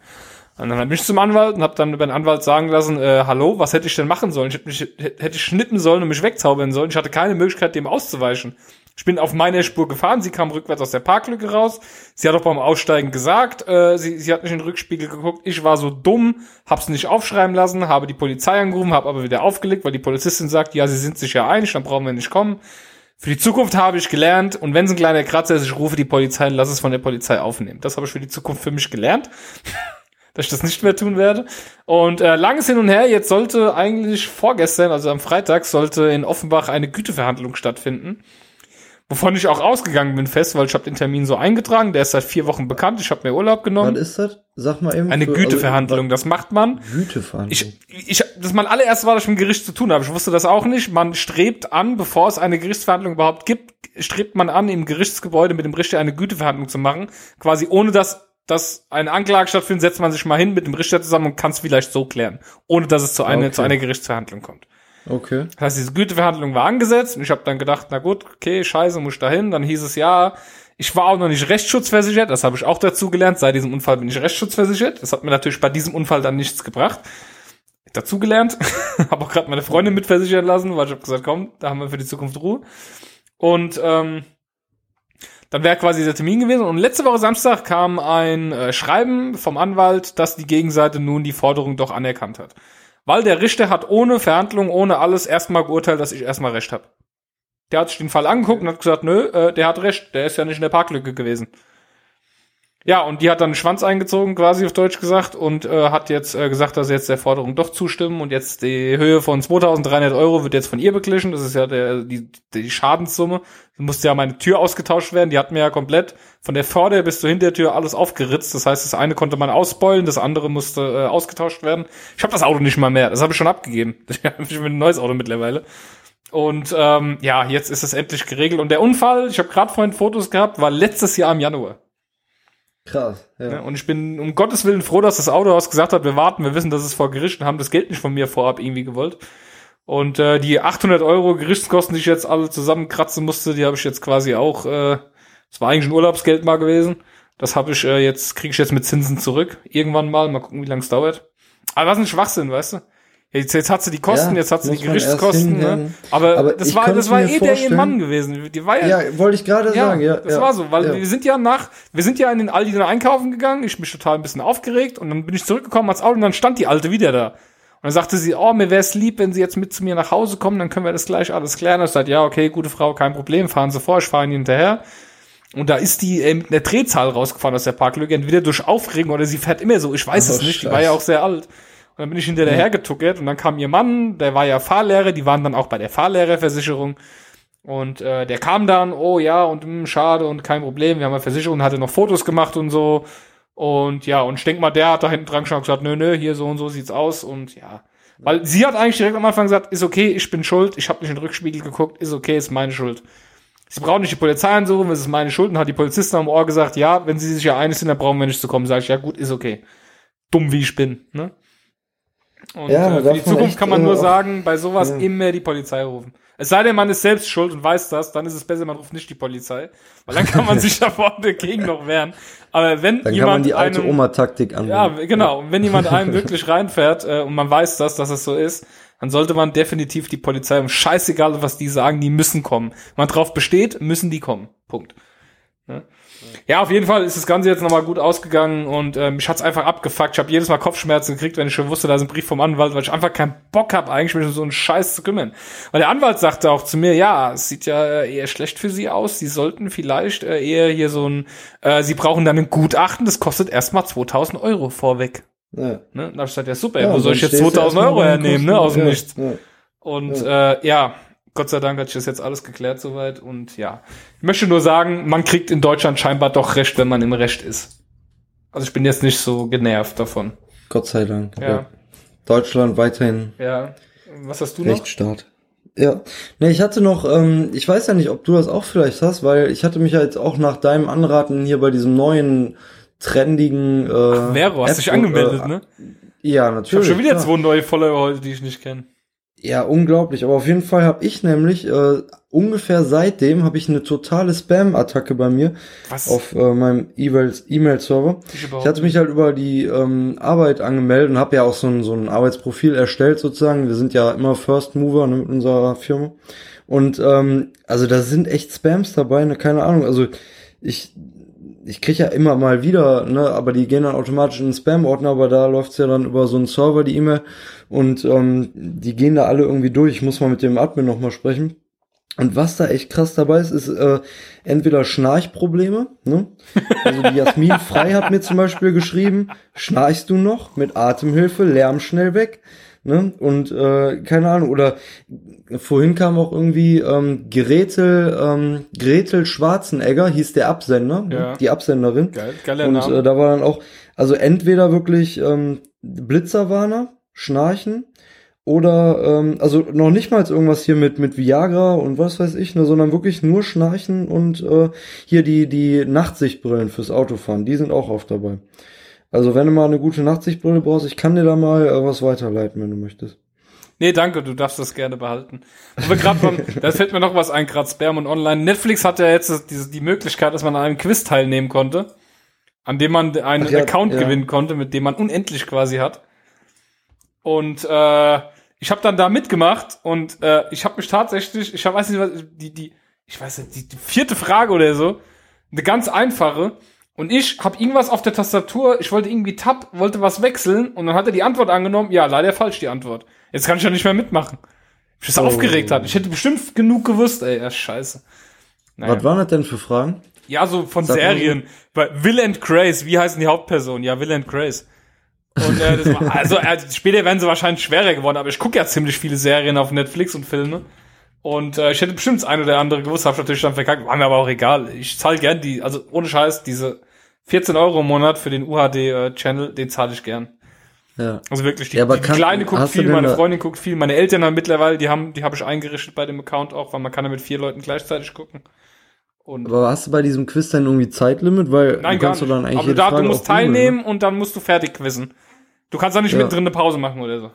Und dann bin ich zum Anwalt und habe dann über den Anwalt sagen lassen, äh, hallo, was hätte ich denn machen sollen? Ich hätte mich hätte ich schnippen sollen und mich wegzaubern sollen. Ich hatte keine Möglichkeit, dem auszuweichen. Ich bin auf meiner Spur gefahren, sie kam rückwärts aus der Parklücke raus. Sie hat auch beim Aussteigen gesagt, äh, sie, sie hat nicht in den Rückspiegel geguckt. Ich war so dumm, hab's nicht aufschreiben lassen, habe die Polizei angerufen, habe aber wieder aufgelegt, weil die Polizistin sagt, ja, sie sind sich ja einig, dann brauchen wir nicht kommen. Für die Zukunft habe ich gelernt, und wenn es ein kleiner Kratzer ist, ich rufe die Polizei und lasse es von der Polizei aufnehmen. Das habe ich für die Zukunft für mich gelernt. dass ich das nicht mehr tun werde. Und äh, langes hin und her, jetzt sollte eigentlich vorgestern, also am Freitag, sollte in Offenbach eine Güteverhandlung stattfinden Wovon ich auch ausgegangen bin fest, weil ich habe den Termin so eingetragen, der ist seit vier Wochen bekannt, ich habe mir Urlaub genommen. Was ist das? Sag mal eben. Eine für- Güteverhandlung, das macht man. Also, Güteverhandlung. Ich, ich, das ist mein allererstes Mal, dass ich mit dem Gericht zu tun habe. Ich wusste das auch nicht. Man strebt an, bevor es eine Gerichtsverhandlung überhaupt gibt, strebt man an, im Gerichtsgebäude mit dem Richter eine Güteverhandlung zu machen. Quasi ohne dass, dass eine Anklage stattfindet, setzt man sich mal hin mit dem Richter zusammen und kann es vielleicht so klären. Ohne dass es zu, einer Okay. zu einer Gerichtsverhandlung kommt. Okay. Das heißt, diese Güteverhandlung war angesetzt und ich habe dann gedacht, na gut, okay, scheiße, muss ich da hin. Dann hieß es ja, ich war auch noch nicht rechtsschutzversichert, das habe ich auch dazu gelernt. Seit diesem Unfall bin ich rechtsschutzversichert. Das hat mir natürlich bei diesem Unfall dann nichts gebracht. Dazu gelernt, habe auch gerade meine Freundin mitversichern lassen, weil ich habe gesagt, komm, da haben wir für die Zukunft Ruhe. Und ähm, dann wäre quasi der Termin gewesen. Und letzte Woche Samstag kam ein äh, Schreiben vom Anwalt, dass die Gegenseite nun die Forderung doch anerkannt hat. Weil der Richter hat ohne Verhandlung, ohne alles erstmal geurteilt, dass ich erstmal recht habe. Der hat sich den Fall angeguckt und hat gesagt, nö, äh, der hat recht, der ist ja nicht in der Parklücke gewesen. Ja, und die hat dann einen Schwanz eingezogen, quasi auf Deutsch gesagt, und äh, hat jetzt äh, gesagt, dass sie jetzt der Forderung doch zustimmen und jetzt die Höhe von 2300 Euro wird jetzt von ihr beglichen. Das ist ja der, die, die Schadenssumme. Da musste ja meine Tür ausgetauscht werden. Die hat mir ja komplett von der Vorder- bis zur Hintertür alles aufgeritzt. Das heißt, das eine konnte man ausbeulen, das andere musste äh, ausgetauscht werden. Ich habe das Auto nicht mal mehr. Das habe ich schon abgegeben. Ich habe ein neues Auto mittlerweile. Und ähm, ja, jetzt ist es endlich geregelt. Und der Unfall, ich habe gerade vorhin Fotos gehabt, war letztes Jahr im Januar. Krass. Ja. Ja, und ich bin um Gottes Willen froh, dass das Autohaus gesagt hat, wir warten, wir wissen, dass es vor Gericht und haben das Geld nicht von mir vorab irgendwie gewollt. Und äh, die 800 Euro Gerichtskosten, die ich jetzt alle zusammenkratzen musste, die habe ich jetzt quasi auch, äh, das war eigentlich ein Urlaubsgeld mal gewesen. Das habe ich äh, jetzt, kriege ich jetzt mit Zinsen zurück. Irgendwann mal, mal gucken, wie lange es dauert. Aber was ein Schwachsinn, weißt du? Jetzt, jetzt hat sie die Kosten, Ja, jetzt hat sie die Gerichtskosten. Ne? Aber, Aber das war, das war eh der ihr Mann gewesen. Die war ja, Ja, wollte ich gerade ja, sagen, ja. das ja. war so, weil wir sind ja nach, wir sind ja in den Aldi dann einkaufen gegangen, ich mich total ein bisschen aufgeregt und dann bin ich zurückgekommen als Auto und dann stand die Alte wieder da. Und dann sagte sie, oh, mir wäre es lieb, wenn Sie jetzt mit zu mir nach Hause kommen, dann können wir das gleich alles klären. Und ich sagte, ja, okay, gute Frau, kein Problem, fahren Sie vor, ich fahre Ihnen hinterher. Und da ist die äh, mit einer Drehzahl rausgefahren aus der Parklücke, entweder durch Aufregung oder sie fährt immer so, ich weiß Oh, es nicht, die war ja auch sehr alt. Und dann bin ich hinterher getuckert und dann kam ihr Mann, der war ja Fahrlehrer, die waren dann auch bei der Fahrlehrerversicherung. Und äh, der kam dann, oh ja, und mh, schade und kein Problem, wir haben eine Versicherung, hatte noch Fotos gemacht und so. Und ja, und ich denk mal, der hat da hinten dran geschaut und gesagt, nö, nö, hier so und so sieht's aus. Und ja, weil sie hat eigentlich direkt am Anfang gesagt, ist okay, ich bin schuld, ich habe nicht in den Rückspiegel geguckt, ist okay, ist meine Schuld. Sie brauchen nicht die Polizei ansuchen, es ist meine Schuld. Und hat die Polizisten am Ohr gesagt, ja, wenn sie sich ja einig sind, dann brauchen wir nicht zu kommen. Sag ich, ja gut, ist okay. Dumm wie ich bin, ne? Und Ja, äh, für die Zukunft kann man nur sagen, bei sowas Ja. immer die Polizei rufen. Es sei denn, man ist selbst schuld und weiß das, dann ist es besser, man ruft nicht die Polizei. Weil dann kann man sich da vorne dagegen noch wehren. Aber wenn Dann kann jemand man die alte Oma-Taktik anwenden. ja, genau. Und wenn jemand einem wirklich reinfährt äh, und man weiß das, dass es so ist, dann sollte man definitiv die Polizei, um scheißegal, was die sagen, die müssen kommen. Wenn man drauf besteht, müssen die kommen. Punkt. Ne? Ja, auf jeden Fall ist das Ganze jetzt nochmal gut ausgegangen und ähm, mich hat's einfach abgefuckt. Ich habe jedes Mal Kopfschmerzen gekriegt, wenn ich schon wusste, da ist ein Brief vom Anwalt, weil ich einfach keinen Bock habe, eigentlich mich um so einen Scheiß zu kümmern. Weil der Anwalt sagte auch zu mir, ja, es sieht ja eher schlecht für Sie aus. Sie sollten vielleicht äh, eher hier so ein, äh, Sie brauchen dann ein Gutachten, das kostet erstmal 2000 Euro vorweg. Ja. Ne? Da hab ich gesagt, ja super, Ja, wo soll ich jetzt stehst du 2000 erstmal Euro hernehmen, ne, aus dem Ja, Nichts. ja. Und äh, ja, Gott sei Dank hat sich das jetzt alles geklärt soweit. Und ja, ich möchte nur sagen, man kriegt in Deutschland scheinbar doch Recht, wenn man im Recht ist. Also ich bin jetzt nicht so genervt davon. Gott sei Dank. Ja, Deutschland weiterhin ja. Was hast du noch? Rechtsstaat. Ja. Ne, ich hatte noch, ähm, ich weiß ja nicht, ob du das auch vielleicht hast, weil ich hatte mich ja jetzt auch nach deinem Anraten hier bei diesem neuen trendigen äh, Ach, Vero, hast App- dich angemeldet, äh, ne? Ja, Ich habe natürlich. schon wieder klar. zwei neue Follower heute, die ich nicht kenne. Ja, unglaublich. Aber auf jeden Fall habe ich nämlich äh, ungefähr seitdem habe ich eine totale Spam-Attacke bei mir Was? auf äh, meinem E-Mail- E-Mail-Server. Ich hatte mich halt über die ähm, Arbeit angemeldet und habe ja auch so ein, so ein Arbeitsprofil erstellt sozusagen. Wir sind ja immer First Mover ne, mit unserer Firma. Und ähm, also da sind echt Spams dabei, ne, keine Ahnung. Also ich ich krieg ja immer mal wieder, ne, aber die gehen dann automatisch in den Spam-Ordner, aber da läuft's ja dann über so einen Server, die E-Mail, und ähm, die gehen da alle irgendwie durch. Ich muss mal mit dem Admin nochmal sprechen. Und was da echt krass dabei ist, ist äh, entweder Schnarchprobleme. Ne? Also die Jasmin Frei hat mir zum Beispiel geschrieben, schnarchst du noch? Mit Atemhilfe, Lärm schnell weg. Ne? Und äh, keine Ahnung, oder vorhin kam auch irgendwie ähm, Gretel, ähm, Gretel Schwarzenegger, hieß der Absender, ne? Ja. die Absenderin. Geil, geiler Und Name. äh, da war dann auch, also entweder wirklich ähm, Blitzerwarner, Schnarchen, oder ähm, also noch nicht mal irgendwas hier mit mit Viagra und was weiß ich, ne, sondern wirklich nur Schnarchen und äh, hier die die Nachtsichtbrillen fürs Autofahren, die sind auch oft dabei. Also wenn du mal eine gute Nachtsichtbrille brauchst, ich kann dir da mal äh, was weiterleiten, wenn du möchtest. Nee, danke, du darfst das gerne behalten. Wir grad beim, da fällt mir noch was ein, gerade Spam und Online. Netflix hat ja jetzt diese, die Möglichkeit, dass man an einem Quiz teilnehmen konnte, an dem man einen Ach ja, Account ja. gewinnen konnte, mit dem man unendlich quasi hat. Und äh, ich habe dann da mitgemacht und äh, ich habe mich tatsächlich, ich hab, weiß nicht, was, die, die, ich weiß nicht, die, die vierte Frage oder so, eine ganz einfache. Und ich habe irgendwas auf der Tastatur, ich wollte irgendwie Tab, wollte was wechseln und dann hat er die Antwort angenommen, ja, leider falsch die Antwort. Jetzt kann ich ja nicht mehr mitmachen. Ich das Oh. aufgeregt hat. Ich hätte bestimmt genug gewusst, ey, ja, scheiße. Naja. Was waren das denn für Fragen? Ja, so von Sag Serien. Bei Will and Grace, wie heißen die Hauptpersonen? Ja, Will and Grace. Und äh, das war, also äh, später werden sie wahrscheinlich schwerer geworden, aber ich gucke ja ziemlich viele Serien auf Netflix und Filme. Und äh, ich hätte bestimmt das eine oder andere gewusst, hab ich natürlich dann verkackt, war mir aber auch egal. Ich zahle gern die, also ohne Scheiß, diese 14 Euro im Monat für den UHD-Channel, den zahle ich gern. Ja. Also wirklich, die, Ja, die, kann- Kleine guckt viel, meine Freundin guckt viel, meine Eltern haben mittlerweile, die haben, die habe ich eingerichtet bei dem Account auch, weil man kann ja mit vier Leuten gleichzeitig gucken. Und Aber hast du bei diesem Quiz dann irgendwie Zeitlimit? Weil Nein, du kannst doch dann eigentlich Aber da, du Frage musst auch googeln, teilnehmen und dann musst du fertig quizzen. Du kannst da nicht Ja. mittendrin eine Pause machen oder so. Ne?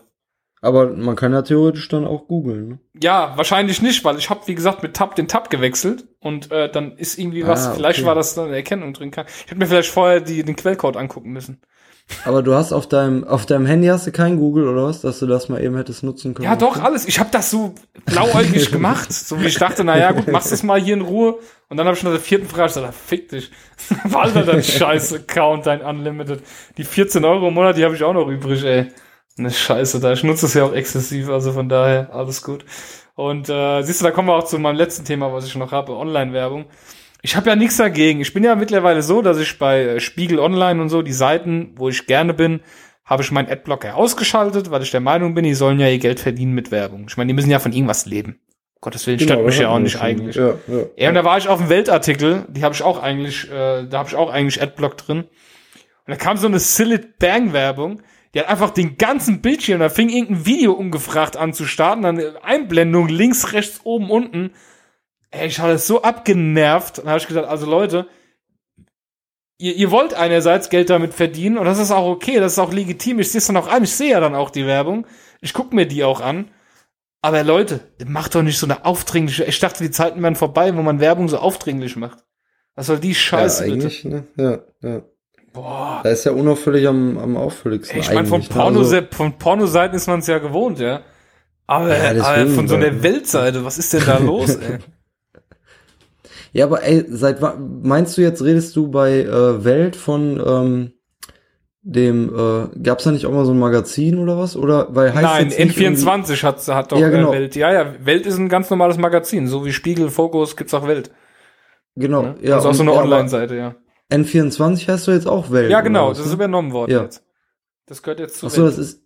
Aber man kann ja theoretisch dann auch googeln. Ne? Ja, wahrscheinlich nicht, weil ich habe wie gesagt mit Tab den Tab gewechselt und äh, dann ist irgendwie was, Ah, vielleicht okay. war das dann eine Erkennung drin. Ich hätte mir vielleicht vorher die, den Quellcode angucken müssen. Aber du hast auf deinem auf deinem Handy hast du kein Google oder was, dass du das mal eben hättest nutzen können? Ja, doch, alles. Ich habe das so blauäugig gemacht. So wie ich dachte, na ja, gut, machst das mal hier in Ruhe. Und dann habe ich nach der vierten Frage gesagt, fick dich. Walter, dein scheiß Account, dein Unlimited. Die 14 Euro im Monat, die habe ich auch noch übrig, ey. Ne Scheiße da. Ich nutze es ja auch exzessiv, also von daher alles gut. Und äh, siehst du, da kommen wir auch zu meinem letzten Thema, was ich noch habe, Online-Werbung. Ich habe ja nichts dagegen. Ich bin ja mittlerweile so, dass ich bei äh, Spiegel Online und so, die Seiten, wo ich gerne bin, habe ich meinen Adblocker ausgeschaltet, weil ich der Meinung bin, die sollen ja ihr Geld verdienen mit Werbung. Ich meine, die müssen ja von irgendwas leben. Um Gottes Willen, stört Genau, mich das ja auch nicht schon. eigentlich. Ja, ja. Ja, und da war ich auf dem Weltartikel, die habe ich auch eigentlich, äh, da habe ich auch eigentlich Adblock drin. Und da kam so eine Sillet Bang Werbung, die hat einfach den ganzen Bildschirm, da fing irgendein Video ungefragt an zu starten, dann Einblendung links, rechts, oben, unten. Ey, ich hatte das so abgenervt. Und habe ich gedacht, also Leute, ihr, ihr wollt einerseits Geld damit verdienen und das ist auch okay, das ist auch legitim. Ich sehe es dann auch an, ich sehe ja dann auch die Werbung. Ich gucke mir die auch an. Aber Leute, macht doch nicht so eine aufdringliche. Ich dachte, die Zeiten wären vorbei, wo man Werbung so aufdringlich macht. Was soll die Scheiße ja, bitte? eigentlich, ne? Ja, ja. Boah. Da ist ja unauffällig am, am auffälligsten. Ich meine, von, eigentlich, ne? Porno, Also, von Pornoseiten ist man es ja gewohnt, ja. Aber, Ja, aber von so einer. Weltseite, was ist denn da los, ey? ja, aber ey, seit wann meinst du jetzt, redest du bei äh, Welt von ähm, dem, äh, gab's da nicht auch mal so ein Magazin oder was? Oder weil heißt Nein, jetzt nicht irgendwie- N24 hat, hat doch Ja, genau. äh, Welt. Ja, ja, Welt ist ein ganz normales Magazin. So wie Spiegel, Fokus gibt's auch Welt. Genau, Ne? ja. das ist auch so eine ja, Online-Seite, ja. N24 heißt du jetzt auch Welt. Ja, genau, das ist ne? übernommen worden Ja. jetzt. Das gehört jetzt zu Ach so, Welt. das ist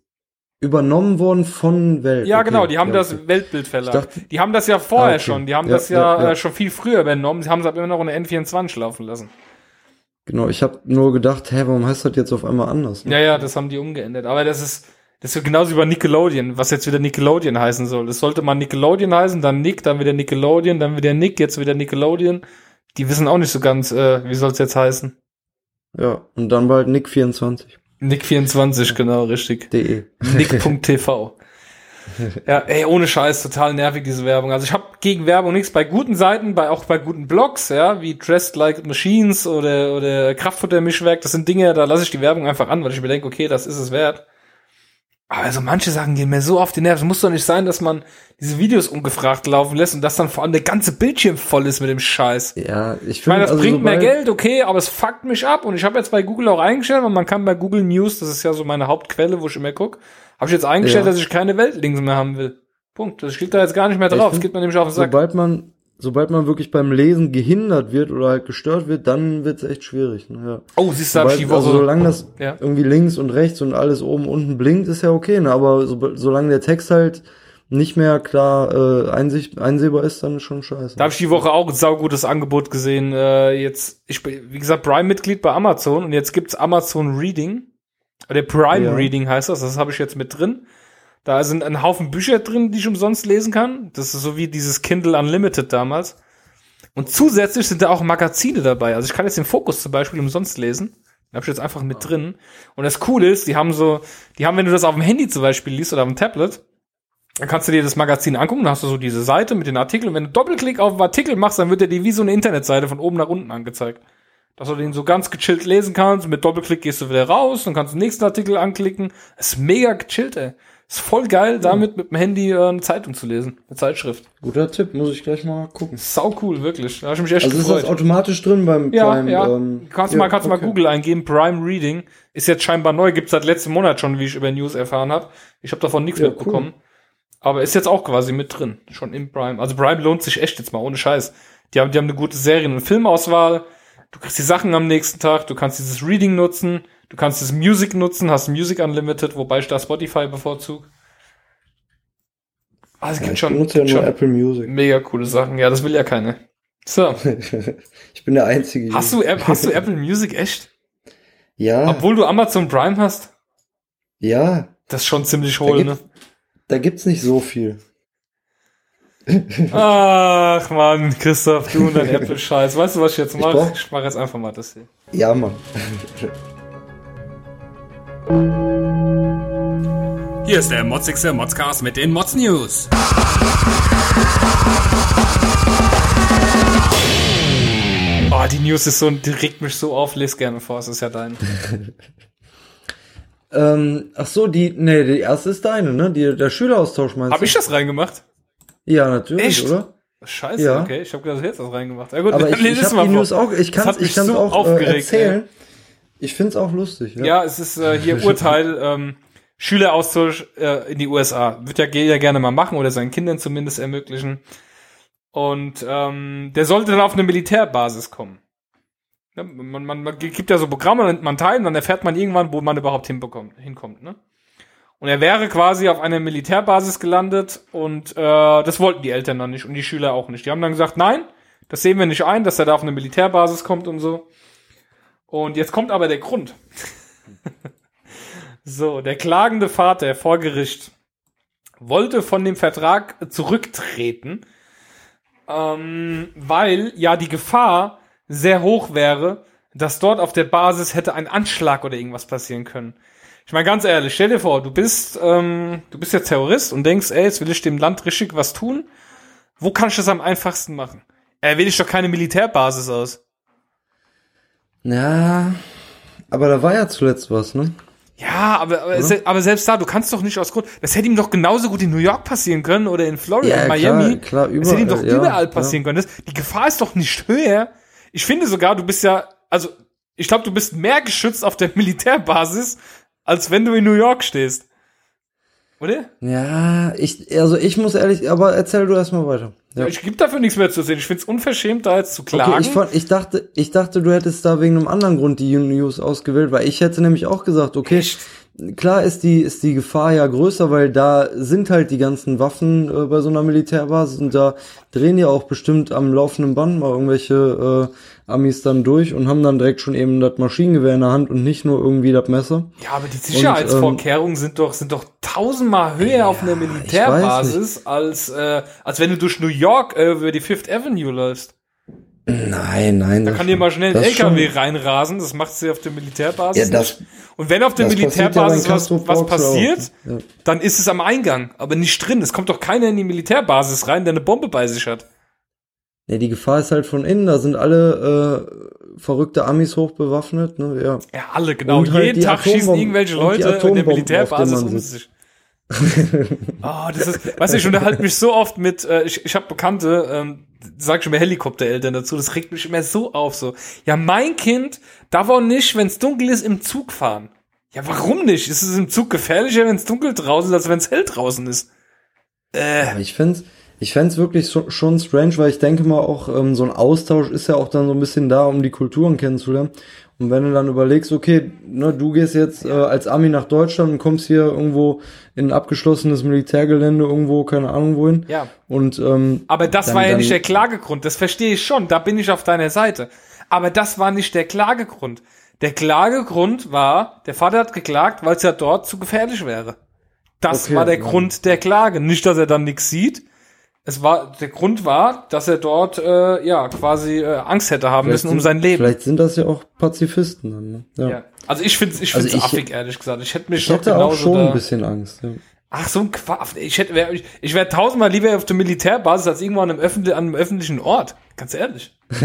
übernommen worden von Welt. Ja, Okay, genau, die haben ja, das okay. Ich dachte- die haben das ja vorher Ah, okay. schon. Die haben Ja, das ja, ja. Äh, schon viel früher übernommen. Sie haben es aber immer noch in der N24 laufen lassen. Genau, ich habe nur gedacht, hä, warum heißt das jetzt auf einmal anders? ne? Ja, ja, das haben die umgeändert. Aber das ist, das ist genauso wie bei Nickelodeon, was jetzt wieder Nickelodeon heißen soll. Das sollte mal Nickelodeon heißen, dann Nick, dann wieder Nickelodeon, dann wieder Nick, jetzt wieder Nickelodeon. Die wissen auch nicht so ganz, äh, wie soll es jetzt heißen. Ja, und dann bald Nick24.de. Nick24, genau, richtig. Nick.tv. ja, ey, ohne Scheiß, total nervig, diese Werbung. Also ich habe gegen Werbung nichts. Bei guten Seiten, bei auch bei guten Blogs, ja, wie Dressed Like Machines oder, oder Kraftfuttermischwerk, das sind Dinge, da lasse ich die Werbung einfach an, weil ich mir denke, okay, das ist es wert. Aber also manche Sachen gehen mir so auf die Nerven. Es muss doch nicht sein, dass man diese Videos ungefragt laufen lässt und dass dann vor allem der ganze Bildschirm voll ist mit dem Scheiß. Ja, ich Ich meine, finde, das also bringt mehr Geld, okay, aber es fuckt mich ab. Und ich habe jetzt bei Google auch eingestellt, weil man kann bei Google News, das ist ja so meine Hauptquelle, wo ich immer gucke, habe ich jetzt eingestellt, Ja. dass ich keine Weltlinks mehr haben will. Punkt. Das steht da jetzt gar nicht mehr drauf. Das find, geht man nämlich auf den Sack. Sobald man, sobald man wirklich beim Lesen gehindert wird oder halt gestört wird, dann wird's echt schwierig. Ne? Ja. Oh, siehst du, Sobald, die Woche. also solange das ja. irgendwie links und rechts und alles oben unten blinkt, ist ja okay. Ne? Aber so, solange der Text halt nicht mehr klar äh, einsicht, einsehbar ist, dann ist schon scheiße. Da habe ich die Woche auch ein saugutes Angebot gesehen. Äh, jetzt, ich bin, wie gesagt, Prime-Mitglied bei Amazon und jetzt gibt's Amazon Reading. Oder Prime Ja. Reading heißt das, das habe ich jetzt mit drin. Da sind ein Haufen Bücher drin, die ich umsonst lesen kann. Das ist so wie dieses Kindle Unlimited damals. Und zusätzlich sind da auch Magazine dabei. Also ich kann jetzt den Fokus zum Beispiel umsonst lesen. Den habe ich jetzt einfach mit drin. Und das Coole ist, die haben so, die haben, wenn du das auf dem Handy zum Beispiel liest oder auf dem Tablet, dann kannst du dir das Magazin angucken, dann hast du so diese Seite mit den Artikeln. Und wenn du Doppelklick auf den Artikel machst, dann wird dir die wie so eine Internetseite von oben nach unten angezeigt. Dass du den so ganz gechillt lesen kannst. Mit Doppelklick gehst du wieder raus, dann kannst du den nächsten Artikel anklicken. Das ist mega gechillt, ey. Ist voll geil, damit mit dem Handy äh, eine Zeitung zu lesen. Eine Zeitschrift. Guter Tipp, muss ich gleich mal gucken. Sau cool, wirklich. Da hab ich mich echt Also ist gefreut. das automatisch drin beim Ja, Prime? ja. Ähm, kannst du ja, mal, kannst du okay. mal Google eingeben, Prime Reading. Ist jetzt scheinbar neu, gibt's seit letztem Monat schon, wie ich über News erfahren habe. Ich habe davon nichts Ja, mitbekommen. Aber ist jetzt auch quasi mit drin, schon im Prime. Also Prime lohnt sich echt jetzt mal, ohne Scheiß. Die haben, die haben eine gute Serien- und Filmauswahl. Du kriegst die Sachen am nächsten Tag, du kannst dieses Reading nutzen, du kannst das Music nutzen, hast Music Unlimited, wobei ich da Spotify bevorzug. Also Ja, gibt ich schon, benutze ja nur schon Apple Music. mega coole Sachen. Ja, das will ja keine. So. ich bin der Einzige. Hast du, App- hast du Apple Music echt? Ja, Obwohl du Amazon Prime hast? ja. Das ist schon ziemlich Da hohl, ne? gibt's, da gibt's nicht so viel. Ach man, Christoph, du und dein Apple-Scheiß. Weißt du, was ich jetzt mache? brauch- Ich mache jetzt einfach mal das hier. Ja, Mann. Hier ist der motzigste Modscast mit den Mods News. Oh, die News ist so, die regt mich so auf. Les gerne vor, es ist ja dein. Ähm, ach so, die, nee, die erste ist deine, ne? Die, der Schüleraustausch meinst Hab du? ich das reingemacht? Ja, natürlich, Echt? oder? Scheiße, Ja. okay. Ich habe gedacht, du hättest das reingemacht. Ja gut, Aber ich, lese ich es habe die mal News vor. auch, ich ich kann's so auch äh, aufgeregt, erzählen. Ich find's auch lustig, ja. Ja, es ist äh, hier Urteil, ähm, Schüleraustausch äh, in die USA. Wird ja jeder gerne mal machen oder seinen Kindern zumindest ermöglichen. Und ähm, der sollte dann auf eine Militärbasis kommen. Ja, man, man, man gibt ja so Programme, dann nimmt man teil und dann erfährt man irgendwann, wo man überhaupt hinbekommt, hinkommt. Ne? Und er wäre quasi auf einer Militärbasis gelandet und äh, das wollten die Eltern dann nicht und die Schüler auch nicht. Die haben dann gesagt, nein, das sehen wir nicht ein, dass er da auf eine Militärbasis kommt und so. Und jetzt kommt aber der Grund. so, der klagende Vater vor Gericht wollte von dem Vertrag zurücktreten, ähm, weil ja die Gefahr sehr hoch wäre, dass dort auf der Basis hätte ein Anschlag oder irgendwas passieren können. Ich meine ganz ehrlich, stell dir vor, du bist ähm, du bist jetzt Terrorist und denkst, ey, jetzt will ich dem Land richtig was tun. Wo kann ich das am einfachsten machen? Äh, wähle ich doch keine Militärbasis aus. Ja, aber da war ja zuletzt was, ne? Ja, aber, aber, se aber selbst da, du kannst doch nicht aus Grund. Das hätte ihm doch genauso gut in New York passieren können oder in Florida, Ja, in klar, Miami. klar, das hätte ihm doch überall, ja, überall ja. passieren können. Das, die Gefahr ist doch nicht höher. Ich finde sogar, du bist ja, also ich glaube, du bist mehr geschützt auf der Militärbasis, als wenn du in New York stehst. Oder? Ja, ich, also ich muss ehrlich, aber erzähl du erstmal weiter. Ja. Ich gibt dafür nichts mehr zu sehen. Ich finde es unverschämt, da jetzt zu klagen. Okay, ich, fand, ich dachte, ich dachte, du hättest da wegen einem anderen Grund die News ausgewählt, weil ich hätte nämlich auch gesagt, okay, Echt? klar ist die, ist die Gefahr ja größer, weil da sind halt die ganzen Waffen äh, bei so einer Militärbasis und da drehen ja auch bestimmt am laufenden Band mal irgendwelche äh, Amis dann durch und haben dann direkt schon eben das Maschinengewehr in der Hand und nicht nur irgendwie das Messer. Ja, aber die Sicherheitsvorkehrungen sind doch sind doch tausendmal höher auf einer Militärbasis als äh, als wenn du durch New York äh, über die Fifth Avenue läufst. Nein, nein. Da kann dir mal schnell ein LKW schon- reinrasen, das macht sie auf der Militärbasis. Ja, das-. Und wenn auf der ja Militärbasis bei was, was passiert. Ja. dann ist es am Eingang, aber nicht drin. Es kommt doch keiner in die Militärbasis rein, der eine Bombe bei sich hat. Ja, die Gefahr ist halt von innen, da sind alle äh, verrückte Amis hochbewaffnet, ne? Ja. Ja, alle, genau. Und halt Jeden die Tag schießen Atombomben- irgendwelche Leute in der Militärbasis um sich. oh, das ist, weißt du, ich unterhalte mich so oft mit, äh, ich, ich habe Bekannte, ähm, sag schon mal Helikoptereltern dazu, das regt mich immer so auf, so. Ja, mein Kind darf auch nicht, wenn es dunkel ist, im Zug fahren. Ja, warum nicht? Ist es im Zug gefährlicher, wenn es dunkel draußen ist, als wenn es hell draußen ist? Aber ich fänd's, ich fänd's wirklich so, schon strange, weil ich denke mal auch, ähm, so ein Austausch ist ja auch dann so ein bisschen da, um die Kulturen kennenzulernen. Und wenn du dann überlegst, okay, ne, du gehst jetzt äh, als Ami nach Deutschland und kommst hier irgendwo in ein abgeschlossenes Militärgelände irgendwo, keine Ahnung wohin. Ja. Und ähm, Aber das Dann- war ja nicht der Klagegrund, das verstehe ich schon, da bin ich auf deiner Seite. Aber das war nicht der Klagegrund. Der Klagegrund war, der Vater hat geklagt, weil es ja dort zu gefährlich wäre. Das Okay, war der ja. Grund der Klage. Nicht, dass er dann nichts sieht. Es war, der Grund war, dass er dort, äh, ja, quasi äh, Angst hätte haben müssen um sind- sein Leben. Vielleicht sind das ja auch Pazifisten dann, ne? Ja. Ja. Also ich finde ich Also find's ich- affig, ehrlich gesagt. Ich hätte mich Ich hätte auch schon da, ein bisschen Angst, ja. Ach, so ein Quatsch. Ich hätte, wär, ich, ich wäre tausendmal lieber auf der Militärbasis als irgendwo an einem, öffentlich, an einem öffentlichen Ort. Ganz ehrlich.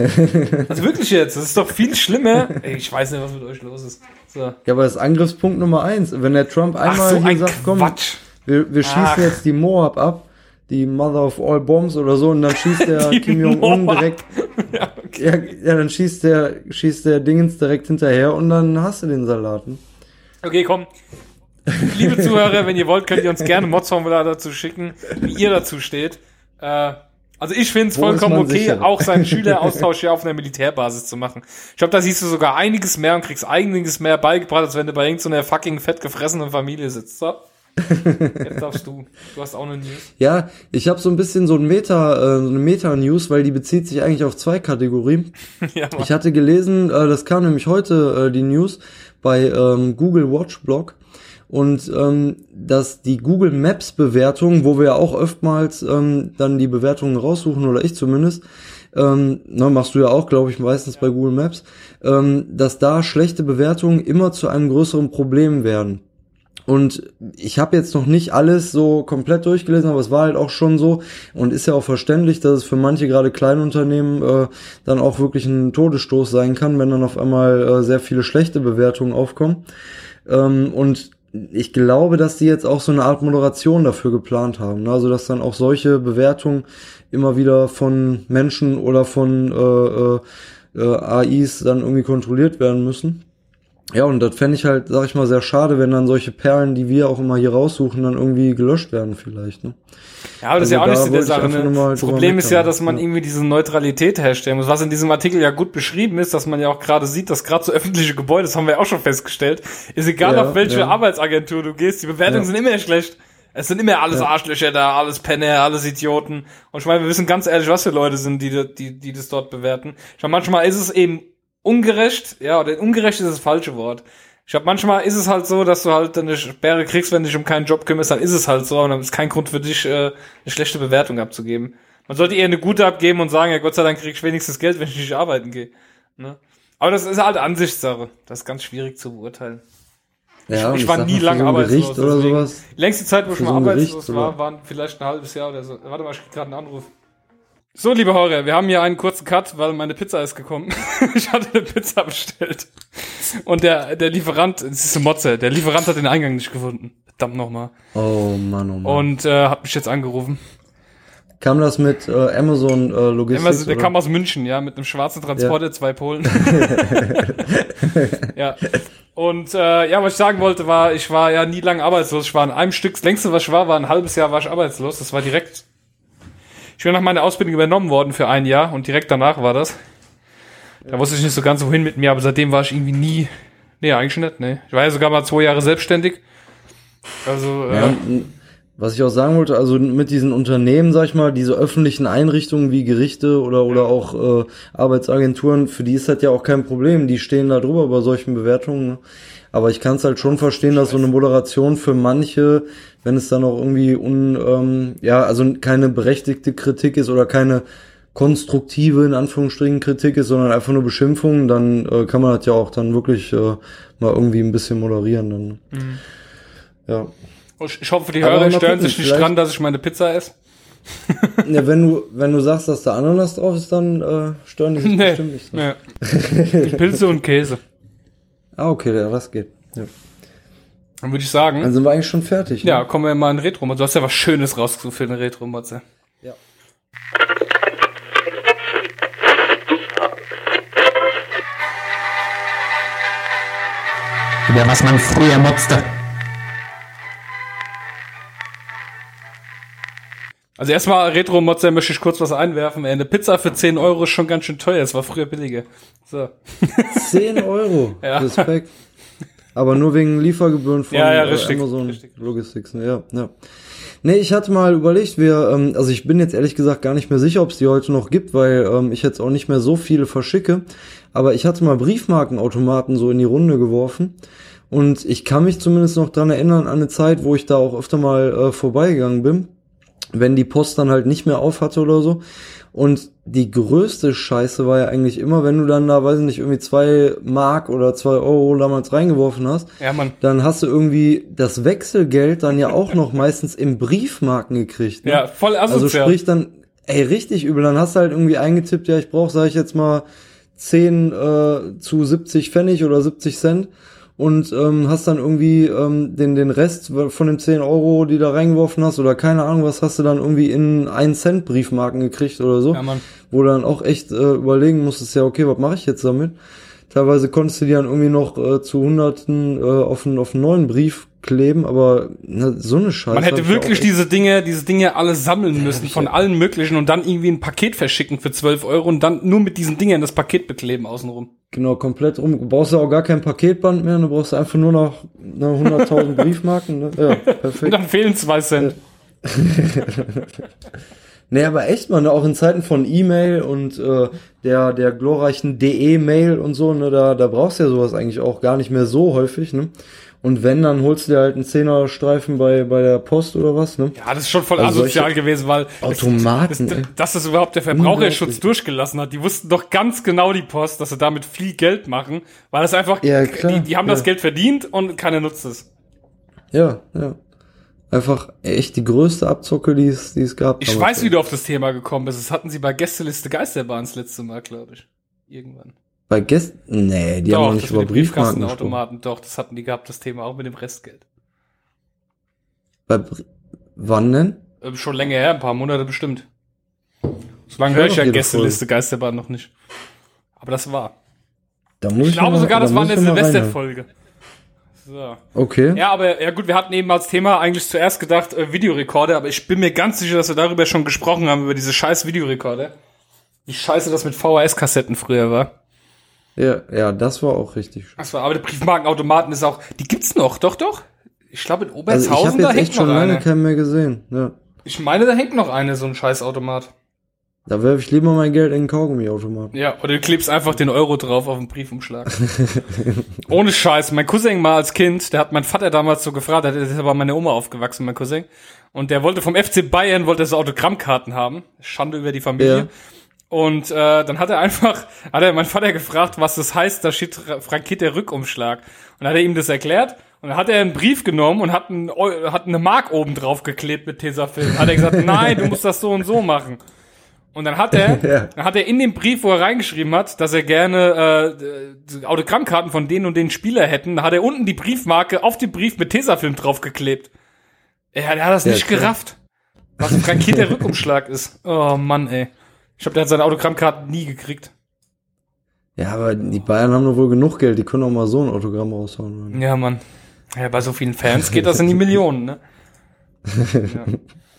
also wirklich jetzt. Das ist doch viel schlimmer. Ey, ich weiß nicht, was mit euch los ist. So. Ja, aber das ist Angriffspunkt Nummer eins. Wenn der Trump Ach, einmal so hier ein sagt, komm, Quatsch. wir, wir schießen Ach. jetzt die Moab ab, die Mother of all Bombs oder so, und dann schießt der Kim Jong-un direkt, Ja, okay. ja, ja, dann schießt der, schießt der Dingens direkt hinterher und dann hast du den Salaten. okay, komm. Liebe Zuhörer, wenn ihr wollt, könnt ihr uns gerne Mods-Formular dazu schicken, wie ihr dazu steht. Äh, also ich finde es vollkommen okay, sicher? auch seinen Schüleraustausch hier auf einer Militärbasis zu machen. Ich glaube, da siehst du sogar einiges mehr und kriegst einiges mehr beigebracht, als wenn du bei irgendeiner fucking fett gefressenen Familie sitzt. So. Jetzt darfst du. Du hast auch eine News. Ja, ich habe so ein bisschen so ein Meta, äh, so eine Meta-News, weil die bezieht sich eigentlich auf zwei Kategorien. ja, Mann. Ich hatte gelesen, äh, das kam nämlich heute äh, die News bei ähm, Google Watch Blog und ähm, dass die Google Maps Bewertung, wo wir ja auch oftmals ähm, dann die Bewertungen raussuchen oder ich zumindest, ähm, ne, machst du ja auch, glaube ich, meistens bei Google Maps, ähm, dass da schlechte Bewertungen immer zu einem größeren Problem werden. Und ich habe jetzt noch nicht alles so komplett durchgelesen, aber es war halt auch schon so und ist ja auch verständlich, dass es für manche gerade Kleinunternehmen äh, dann auch wirklich ein Todesstoß sein kann, wenn dann auf einmal äh, sehr viele schlechte Bewertungen aufkommen. Ähm, und ich glaube, dass die jetzt auch so eine Art Moderation dafür geplant haben. Ne? Also dass dann auch solche Bewertungen immer wieder von Menschen oder von äh, äh, äh, AIs dann irgendwie kontrolliert werden müssen. Ja, und das fände ich halt, sag ich mal, sehr schade, wenn dann solche Perlen, die wir auch immer hier raussuchen, dann irgendwie gelöscht werden vielleicht. Ne? Ja, aber das ist ja auch Also nicht da so der Sache. Ne? Das Problem ist ja, dass man Ja. irgendwie diese Neutralität herstellen muss. Was in diesem Artikel ja gut beschrieben ist, dass man ja auch gerade sieht, dass gerade so öffentliche Gebäude, das haben wir ja auch schon festgestellt, ist egal Ja, auf welche ja. Arbeitsagentur du gehst, die Bewertungen sind immer schlecht. Es sind immer alles Arschlöcher da, alles Penner, alles Idioten. Und ich meine, wir wissen ganz ehrlich, was für Leute sind, die, die, die das dort bewerten. Ich meine, manchmal ist es eben ungerecht, ja, oder ungerecht ist das falsche Wort. Ich glaube, manchmal ist es halt so, dass du halt eine Sperre kriegst, wenn du dich um keinen Job kümmerst, dann ist es halt so und dann ist kein Grund für dich, äh, eine schlechte Bewertung abzugeben. Man sollte eher eine gute abgeben und sagen, ja Gott sei Dank krieg ich wenigstens Geld, wenn ich nicht arbeiten gehe. Ne? Aber das ist halt Ansichtssache. Das ist ganz schwierig zu beurteilen. Ja, und ich war nie lang so arbeitslos. Gericht oder sowas. Längste Zeit, wo ich mal arbeitslos Gericht, war, waren vielleicht ein halbes Jahr oder so. Warte mal, ich krieg gerade einen Anruf. So, liebe Hörer, wir haben hier einen kurzen Cut, weil meine Pizza ist gekommen. ich hatte eine Pizza bestellt. Und der, der Lieferant, das ist eine Motze, der Lieferant hat den Eingang nicht gefunden. Verdammt nochmal. Oh Mann, oh Mann. Und äh, hat mich jetzt angerufen. Kam das mit äh, Amazon äh, Logistik? So- der oder? kam aus München, ja, mit einem schwarzen Transporter, zwei Polen. ja. Und äh, ja, was ich sagen wollte, war, ich war ja nie lang arbeitslos. Ich war in einem Stück, das längste, was ich war, war ein halbes Jahr war ich arbeitslos. Das war direkt. Ich bin nach meiner Ausbildung übernommen worden für ein Jahr und direkt danach war das. Da wusste ich nicht so ganz wohin mit mir, aber seitdem war ich irgendwie nie. Nee, eigentlich nicht, nee. Ich war ja sogar mal zwei Jahre selbstständig. Also, äh, Ja, n- was ich auch sagen wollte, also mit diesen Unternehmen, sag ich mal, diese öffentlichen Einrichtungen wie Gerichte oder oder auch äh, Arbeitsagenturen, für die ist das ja auch kein Problem. Die stehen da drüber bei solchen Bewertungen. Aber ich kann es halt schon verstehen, dass so eine Moderation für manche, wenn es dann auch irgendwie un, ähm, ja, also keine berechtigte Kritik ist oder keine konstruktive, in Anführungsstrichen, Kritik ist, sondern einfach nur Beschimpfung, dann äh, kann man das ja auch dann wirklich äh, mal irgendwie ein bisschen moderieren. Dann. ne? Ja. ich, ich hoffe, die Hörer stören gucken, sich nicht dran, dass ich meine Pizza esse. Ja, wenn du, wenn du sagst, dass da Ananas drauf ist, dann äh, stören die sich Nee. bestimmt nicht. dran. Ja. Pilze und Käse. Ah, okay, ja, das geht. Ja. Dann würde ich sagen, Dann sind wir eigentlich schon fertig. ne? ja, kommen wir mal in Retro. Du hast ja was Schönes rausgesucht für eine Retro, Matze. Ja. Über was man früher motzte. Also erstmal Retro-Motzer möchte ich kurz was einwerfen. Eine Pizza für 10 Euro ist schon ganz schön teuer. Es war früher billiger. So. 10 Euro. Ja. Respekt. Aber nur wegen Liefergebühren von Ja, ja, äh, richtig, Amazon richtig. Logistics. ne? Ja, ja. Nee, ich hatte mal überlegt, wir, ähm, also ich bin jetzt ehrlich gesagt gar nicht mehr sicher, ob es die heute noch gibt, weil ähm, ich jetzt auch nicht mehr so viele verschicke. Aber ich hatte mal Briefmarkenautomaten so in die Runde geworfen. Und ich kann mich zumindest noch dran erinnern an eine Zeit, wo ich da auch öfter mal äh, vorbeigegangen bin, wenn die Post dann halt nicht mehr auf hatte oder so. Und die größte Scheiße war ja eigentlich immer, wenn du dann da, weiß ich nicht, irgendwie zwei Mark oder zwei Euro damals reingeworfen hast, Ja, Mann. dann hast du irgendwie das Wechselgeld dann ja auch noch meistens in Briefmarken gekriegt. Ne? Ja, voll asozial. Also sprich dann, ey, richtig übel. Dann hast du halt irgendwie eingetippt, ja, ich brauche, sage ich jetzt mal, 10 äh, zu 70 Pfennig oder 70 Cent und ähm, hast dann irgendwie ähm, den, den Rest von den 10 Euro, die da reingeworfen hast oder keine Ahnung, was hast du dann irgendwie in 1 Cent Briefmarken gekriegt oder so, Ja, Mann. wo du dann auch echt äh, überlegen musstest, ja, okay, was mache ich jetzt damit? Teilweise konntest du die dann irgendwie noch äh, zu Hunderten äh, auf, einen, auf einen neuen Brief kleben, aber na, so eine Scheiße. Man hätte ich wirklich diese Dinge, diese Dinge alle sammeln müssen von allen möglichen und dann irgendwie ein Paket verschicken für 12 Euro und dann nur mit diesen Dingen das Paket bekleben außenrum. Genau, komplett rum. Du brauchst ja auch gar kein Paketband mehr, du brauchst einfach nur noch ne, 100.000 Briefmarken. Ne? Ja, Und perfekt. dann fehlen zwei Cent. Nee, aber echt, man, auch in Zeiten von E-Mail und äh, der, der glorreichen DE-Mail und so, ne, da, da brauchst du ja sowas eigentlich auch gar nicht mehr so häufig, ne? Und wenn, dann holst du dir halt einen Zehnerstreifen bei, bei der Post oder was, ne? Ja, das ist schon voll Also asozial gewesen, weil Automaten, das, ey. das, dass das überhaupt der Verbraucherschutz durchgelassen hat. Die wussten doch ganz genau die Post, dass sie damit viel Geld machen, weil das einfach, Ja, klar, die, die haben ja. das Geld verdient und keiner nutzt es. Ja, ja. Einfach echt die größte Abzocke, die es, die es gab. Ich weiß, wie du auf das Thema gekommen bist. Das hatten sie bei Gästeliste Geisterbahn das letzte Mal, glaube ich. Irgendwann. Bei Gästen, nee, die haben noch nicht über. Briefkastenautomaten, doch, das hatten die gehabt, das Thema, auch mit dem Restgeld. Bei, Br- wann denn? Ähm, schon länger her, ein paar Monate bestimmt. So lange höre ich doch ja Gästeliste Geisterbahn noch nicht. Aber das war. Da muss Ich glaube mal- sogar, da das war muss eine. Silvesterfolge. So. Okay. Ja, aber ja gut, wir hatten eben als Thema eigentlich zuerst gedacht äh, Videorekorder, aber ich bin mir ganz sicher, dass wir darüber schon gesprochen haben, über diese scheiß Videorekorder. Wie scheiße das mit VHS-Kassetten früher war. Ja, ja, das war auch richtig. Das war, aber der Briefmarkenautomaten ist auch, die gibt's noch, doch, doch. Ich glaube in Also Obertshausen, ich habe da jetzt hängt echt schon lange eine. keinen mehr gesehen. Ja. Ich meine, da hängt noch eine, so ein scheiß Automat. Da werfe ich lieber mein Geld in den Kaugummiautomaten. Ja, oder du klebst einfach den Euro drauf auf den Briefumschlag. Ohne Scheiß. Mein Cousin mal als Kind, der hat mein Vater damals so gefragt, der ist aber meine Oma aufgewachsen, mein Cousin. Und der wollte vom FC Bayern, wollte so Autogrammkarten haben. Schande über die Familie. Ja. Und äh, dann hat er einfach, hat er mein Vater gefragt, was das heißt, da steht fra- frankierter Rückumschlag. Und dann hat er ihm das erklärt. Und dann hat er einen Brief genommen und hat, einen, hat eine Mark oben drauf geklebt mit Tesafilm. Hat er gesagt, nein, du musst das so und so machen. Und dann hat er, Ja. dann hat er in dem Brief, wo er reingeschrieben hat, dass er gerne äh, Autogrammkarten von den und den Spieler hätten, da hat er unten die Briefmarke auf den Brief mit Tesafilm draufgeklebt. Ja, der hat das Ja, nicht klar. gerafft. Was ein frankierter Rückumschlag ist. Oh Mann, ey. Ich glaube, der hat seine Autogrammkarten nie gekriegt. Ja, aber die Bayern haben doch wohl genug Geld, die können auch mal so ein Autogramm raushauen. Ja, Mann. Ja, bei so vielen Fans geht das in die Millionen, ne? Ja.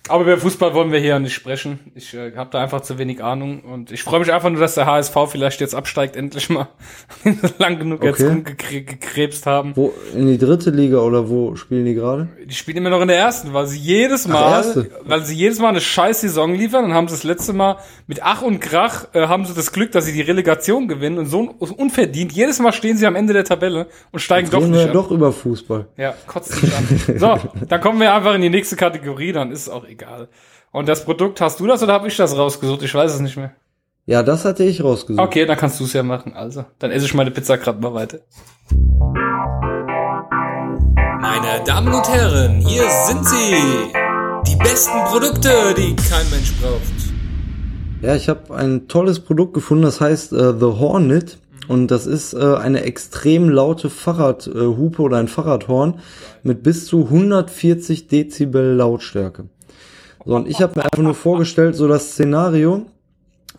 Aber über Fußball wollen wir hier nicht sprechen. Ich äh, habe da einfach zu wenig Ahnung und ich freue mich einfach nur, dass der HSV vielleicht jetzt absteigt, endlich mal. Lang genug jetzt Okay. rumgekrebst haben. Wo, in die dritte Liga oder wo spielen die gerade? Die spielen immer noch in der ersten, weil sie jedes Ach, Mal, erste. weil sie jedes Mal eine scheiß Saison liefern. Dann haben sie das letzte Mal mit Ach und Krach äh, haben sie das Glück, dass sie die Relegation gewinnen und so un unverdient. Jedes Mal stehen sie am Ende der Tabelle und steigen doch nicht wir ab. doch über Fußball. Ja, kotzt mich an. So, dann kommen wir einfach in die nächste Kategorie, dann ist es auch egal. Und das Produkt, hast du das oder habe ich das rausgesucht? Ich weiß es nicht mehr. Ja, das hatte ich rausgesucht. Okay, dann kannst du es ja machen. Also, dann esse ich meine Pizza gerade mal weiter. Meine Damen und Herren, hier sind sie. Die besten Produkte, die kein Mensch braucht. Ja, ich habe ein tolles Produkt gefunden, das heißt äh, The Hornet. Und das ist äh, eine extrem laute Fahrradhupe oder ein Fahrradhorn mit bis zu 140 Dezibel Lautstärke. So, und ich habe mir einfach nur vorgestellt, so das Szenario,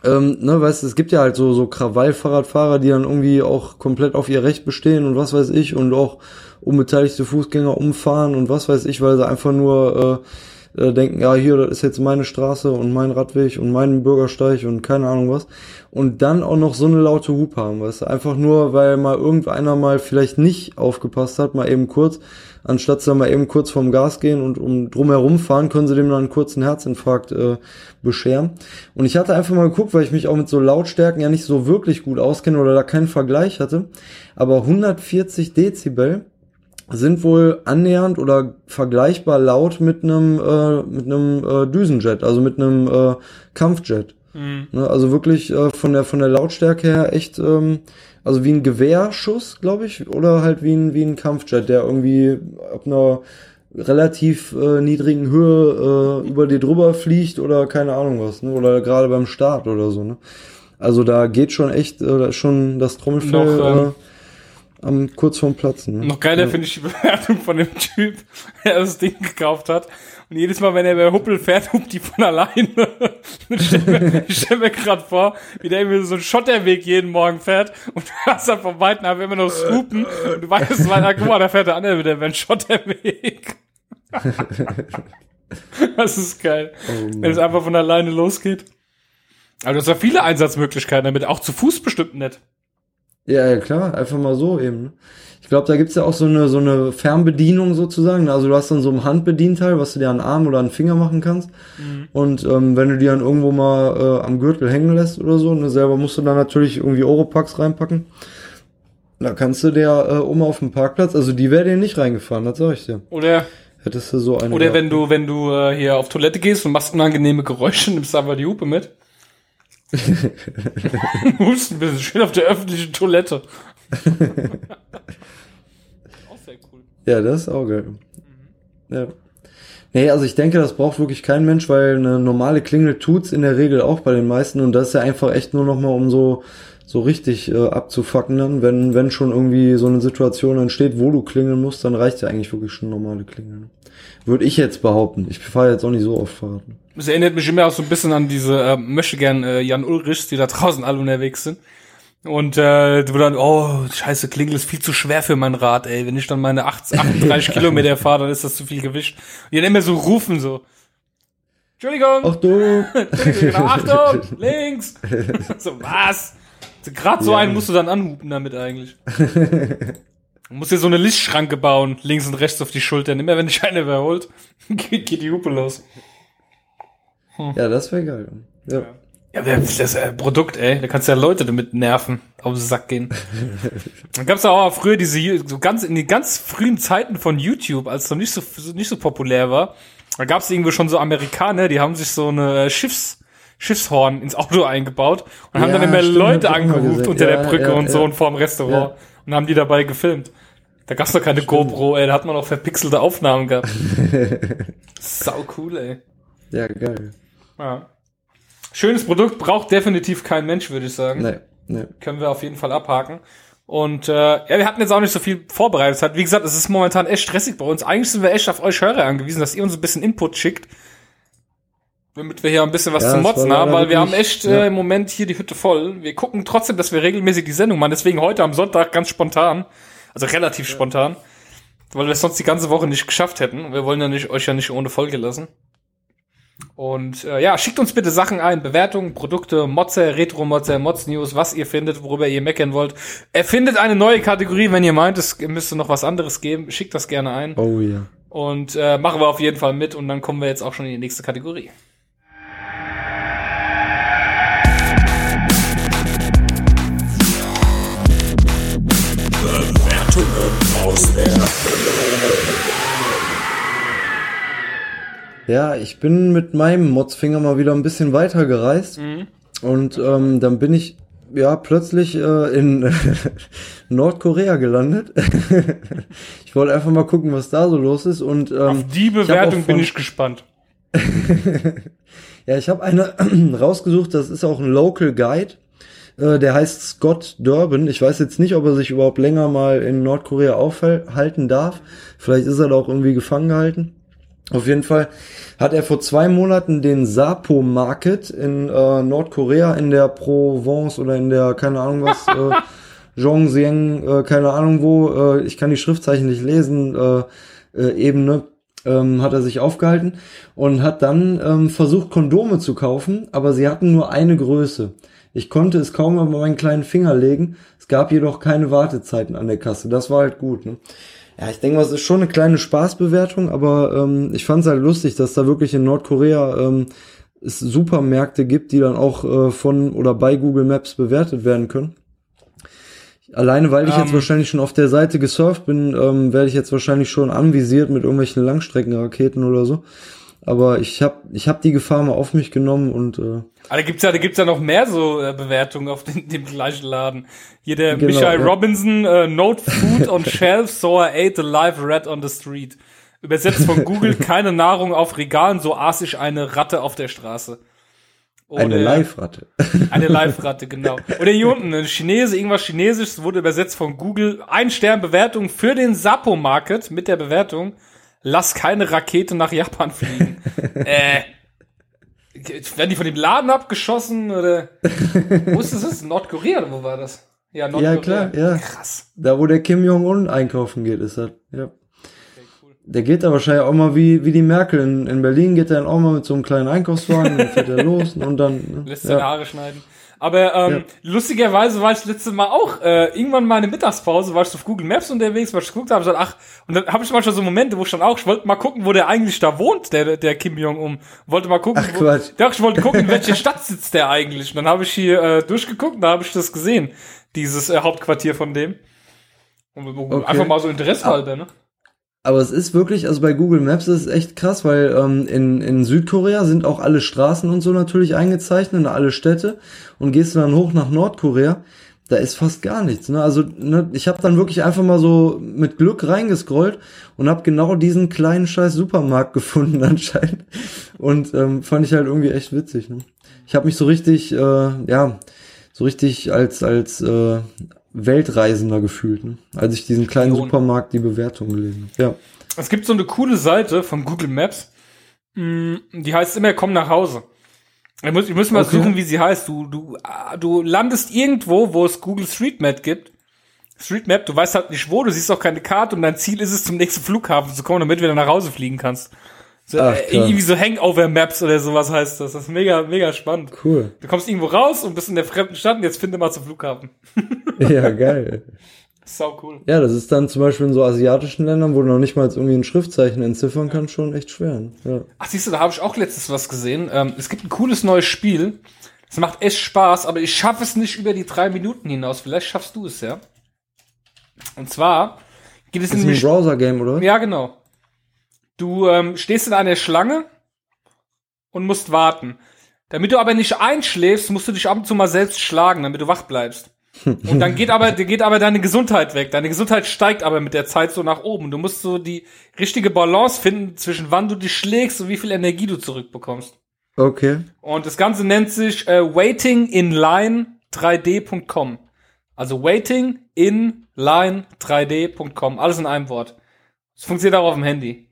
ähm, ne, weißt du, es gibt ja halt so, so Krawall-Fahrradfahrer, die dann irgendwie auch komplett auf ihr Recht bestehen und was weiß ich und auch unbeteiligte Fußgänger umfahren und was weiß ich, weil sie einfach nur äh, denken, ja, hier, das ist jetzt meine Straße und mein Radweg und mein Bürgersteig und keine Ahnung was. Und dann auch noch so eine laute Hupe haben, weißt du, einfach nur, weil mal irgendeiner mal vielleicht nicht aufgepasst hat, mal eben kurz, anstatt sie mal eben kurz vom Gas gehen und um drumherum fahren, können sie dem dann einen kurzen Herzinfarkt äh, bescheren. Und ich hatte einfach mal geguckt, weil ich mich auch mit so Lautstärken ja nicht so wirklich gut auskenne oder da keinen Vergleich hatte. Aber 140 Dezibel sind wohl annähernd oder vergleichbar laut mit einem äh, mit einem äh, Düsenjet, also mit einem äh, Kampfjet. Mhm. Ne, also wirklich äh, von der von der Lautstärke her echt, ähm, also wie ein Gewehrschuss, glaube ich, oder halt wie ein wie ein Kampfjet, der irgendwie ab einer relativ äh, niedrigen Höhe äh, über dir drüber fliegt oder keine Ahnung was, ne? Oder gerade beim Start oder so, ne? Also da geht schon echt, äh, schon das Trommelfell. Noch, ähm, äh, am kurz vorm Platzen. Ne? Noch geiler ja. finde ich die Bewertung von dem Typ, der das Ding gekauft hat. Und jedes Mal, wenn er bei Huppel fährt, hupt die von alleine. ich stelle mir, stell mir gerade vor, wie der irgendwie so einen Schotterweg jeden Morgen fährt und du hast dann vom Weiten ab immer noch das Hupen und du weißt, weiter, guck mal, da fährt der andere wieder über einen Schotterweg. das ist geil. Oh, wenn es einfach von alleine losgeht. Aber du hast ja viele Einsatzmöglichkeiten damit, auch zu Fuß bestimmt nicht. Ja, ja, klar, einfach mal so eben. Ne? Ich glaube, da gibt's ja auch so eine, so eine Fernbedienung sozusagen. Also du hast dann so ein Handbedienteil, was du dir an den Arm oder an den Finger machen kannst. Mhm. Und ähm, wenn du die dann irgendwo mal äh, am Gürtel hängen lässt oder so, ne, selber musst du dann natürlich irgendwie Oropax reinpacken. Da kannst du der äh, um auf dem Parkplatz, also die wäre dir nicht reingefahren, das sag ich dir. Oder hättest du so eine. Oder gehabt. wenn du, wenn du äh, hier auf Toilette gehst und machst unangenehme Geräusche, nimmst du einfach die Hupe mit. Husten ein bisschen schön auf der öffentlichen Toilette. auch sehr cool. Ja, das ist auch geil. Mhm. Ja. Nee, also ich denke, das braucht wirklich kein Mensch, weil eine normale Klingel tut's in der Regel auch bei den meisten und das ist ja einfach echt nur nochmal um so so richtig äh, abzufacken dann, wenn wenn schon irgendwie so eine Situation entsteht, wo du klingeln musst, dann reicht ja eigentlich wirklich schon normale Klingeln. Würde ich jetzt behaupten. Ich fahre jetzt auch nicht so oft Fahrrad. Es erinnert mich immer auch so ein bisschen an diese, äh, möchte gern äh, Jan Ulrichs, die da draußen alle unterwegs sind. Und äh, du dann, oh, scheiße, Klingel ist viel zu schwer für mein Rad, ey. Wenn ich dann meine 8, 38 Kilometer fahre, dann ist das zu viel Gewicht. Und die dann immer so rufen so. Entschuldigung. Achtung. genau, Achtung, links. so, was? Gerade so ja. einen musst du dann anhupen damit eigentlich. Du musst dir so eine Lichtschranke bauen, links und rechts auf die Schultern. Immer wenn dich einer überholt, geht die Hupe los. Hm. Ja, das wäre geil. Ja. Ja, das ist ein Produkt, ey. Da kannst du ja Leute damit nerven, auf den Sack gehen. Dann gab's ja auch früher diese, so ganz, in den ganz frühen Zeiten von YouTube, als es noch nicht so, nicht so populär war, da gab's irgendwie schon so Amerikaner, die haben sich so eine äh, Schiffs, Schiffshorn ins Auto eingebaut und ja, haben dann immer stimmt, Leute angerufen unter ja, der Brücke ja, und so und vorm Restaurant und haben die dabei gefilmt. Da gab's doch keine stimmt. GoPro, ey, da hat man auch verpixelte Aufnahmen gehabt. Sau cool, ey. Ja, geil. Ja. Schönes Produkt, braucht definitiv kein Mensch, würde ich sagen. Nee, nee. Können wir auf jeden Fall abhaken. Und äh, ja, wir hatten jetzt auch nicht so viel vorbereitet. Wie gesagt, es ist momentan echt stressig bei uns. Eigentlich sind wir echt auf euch Hörer angewiesen, dass ihr uns ein bisschen Input schickt, damit wir hier ein bisschen was ja, zu motzen haben, weil wir haben echt ja. äh, im Moment hier die Hütte voll. Wir gucken trotzdem, dass wir regelmäßig die Sendung machen. Deswegen heute am Sonntag ganz spontan, also relativ ja. spontan, weil wir es sonst die ganze Woche nicht geschafft hätten. Wir wollen ja nicht euch ja nicht ohne Folge lassen. Und äh, ja, schickt uns bitte Sachen ein, Bewertungen, Produkte, Motze, Retro-Motze, Mods-News, was ihr findet, worüber ihr meckern wollt. Erfindet eine neue Kategorie, wenn ihr meint, es müsste noch was anderes geben. Schickt das gerne ein. Oh ja. Und äh, machen wir auf jeden Fall mit und dann kommen wir jetzt auch schon in die nächste Kategorie. Ja, ich bin mit meinem Motzfinger mal wieder ein bisschen weiter gereist. Mhm. Und ähm, dann bin ich ja plötzlich äh, in Nordkorea gelandet. ich wollte einfach mal gucken, was da so los ist. Und ähm, auf die Bewertung ich bin ich gespannt. ja, ich habe eine rausgesucht. Das ist auch ein Local Guide. Äh, der heißt Scott Durbin. Ich weiß jetzt nicht, ob er sich überhaupt länger mal in Nordkorea aufhalten darf. Vielleicht ist er da auch irgendwie gefangen gehalten. Auf jeden Fall hat er vor zwei Monaten den Sapo Market in äh, Nordkorea in der Provence oder in der, keine Ahnung was, äh, Zhongzheng, äh, keine Ahnung wo, äh, ich kann die Schriftzeichen nicht lesen, äh, äh, Ebene ähm, hat er sich aufgehalten und hat dann ähm, versucht, Kondome zu kaufen, aber sie hatten nur eine Größe. Ich konnte es kaum über meinen kleinen Finger legen. Es gab jedoch keine Wartezeiten an der Kasse. Das war halt gut. Ne? Ja, ich denke mal, es ist schon eine kleine Spaßbewertung, aber ähm, ich fand es halt lustig, dass da wirklich in Nordkorea ähm, es Supermärkte gibt, die dann auch äh, von oder bei Google Maps bewertet werden können. Alleine, weil ich Ähm. jetzt wahrscheinlich schon auf der Seite gesurft bin, ähm, werde ich jetzt wahrscheinlich schon anvisiert mit irgendwelchen Langstreckenraketen oder so. Aber ich habe ich hab die Gefahr mal auf mich genommen und äh, Aber da gibt's ja, da gibt's ja noch mehr so äh, Bewertungen auf den, dem gleichen Laden. Hier der Genau, Michael ja. Robinson, äh, Note Food on Shelf, so I ate a live rat on the street. Übersetzt von Google, keine Nahrung auf Regalen, so aß ich eine Ratte auf der Straße. eine Oder- Live-Ratte. Eine Live-Ratte, genau. Oder hier unten, ein Chinese, irgendwas Chinesisches wurde übersetzt von Google. Ein Stern Bewertung für den Sapo Market mit der Bewertung. Lass keine Rakete nach Japan fliegen. äh. Werden die von dem Laden abgeschossen oder? Wo ist das? das? Nordkorea oder wo war das? Ja, Nordkorea. Ja, klar, ja. Krass. Da, wo der Kim Jong-un einkaufen geht, ist das. Ja. Okay, cool. Der geht da wahrscheinlich auch mal wie, wie die Merkel in, in Berlin, geht er dann auch mal mit so einem kleinen Einkaufswagen, dann fährt er los und dann. Ne? Lässt seine ja. Haare schneiden. Aber ähm, lustigerweise war ich letztes Mal auch, äh, irgendwann mal in der Mittagspause, war ich auf Google Maps unterwegs, weil ich geguckt habe, so, ach, und dann habe ich manchmal so Momente, wo ich dann auch, ich wollte mal gucken, wo der eigentlich da wohnt, der, der Kim Jong-un. Wollte mal gucken, Ach, wo, ja, ich wollte gucken, in welche Stadt sitzt der eigentlich. Und dann habe ich hier äh, durchgeguckt, und da habe ich das gesehen, dieses äh, Hauptquartier von dem. Und, Okay. Einfach mal so Interesse halber, ne? Aber es ist wirklich, also bei Google Maps ist es echt krass, weil ähm, in, in Südkorea sind auch alle Straßen und so natürlich eingezeichnet, alle Städte. Und gehst du dann hoch nach Nordkorea, da ist fast gar nichts. Ne? Also ne, ich habe dann wirklich einfach mal so mit Glück reingescrollt und habe genau diesen kleinen scheiß Supermarkt gefunden anscheinend. Und ähm, fand ich halt irgendwie echt witzig. Ne? Ich habe mich so richtig, äh, ja, so richtig als als äh, Weltreisender gefühlt, ne? als ich diesen kleinen Spion. Supermarkt die Bewertung gelesen habe. Ja. Es gibt so eine coole Seite von Google Maps, mh, die heißt immer Komm nach Hause. Ich muss, ich muss mal Okay. suchen, wie sie heißt. Du, du, ah, du landest irgendwo, wo es Google Street Map gibt. Street Map, du weißt halt nicht wo, du siehst auch keine Karte und dein Ziel ist es, zum nächsten Flughafen zu kommen, damit du wieder nach Hause fliegen kannst. So, Ach, äh, irgendwie so Hangover Maps oder sowas heißt das. Das ist mega, mega spannend. Cool. Du kommst irgendwo raus und bist in der fremden Stadt und jetzt finde mal zum Flughafen. Ja, geil. Sau cool. Ja, das ist dann zum Beispiel in so asiatischen Ländern, wo du noch nicht mal irgendwie ein Schriftzeichen entziffern kannst, schon echt schwer. Ja. Ach, siehst du, da habe ich auch letztens was gesehen. Ähm, es gibt ein cooles neues Spiel. Es macht echt Spaß, aber ich schaffe es nicht über die drei Minuten hinaus. Vielleicht schaffst du es, ja. Und zwar geht es Das ist ein nämlich. Browser-Game, oder? Ja, genau. Du ähm, stehst in einer Schlange und musst warten. Damit du aber nicht einschläfst, musst du dich ab und zu mal selbst schlagen, damit du wach bleibst. Und dann geht aber, geht aber deine Gesundheit weg. Deine Gesundheit steigt aber mit der Zeit so nach oben. Du musst so die richtige Balance finden zwischen wann du dich schlägst und wie viel Energie du zurückbekommst. Okay. Und das Ganze nennt sich äh, Waiting in Line 3D.com. Also Waiting in Line 3D.com. Alles in einem Wort. Es funktioniert auch auf dem Handy.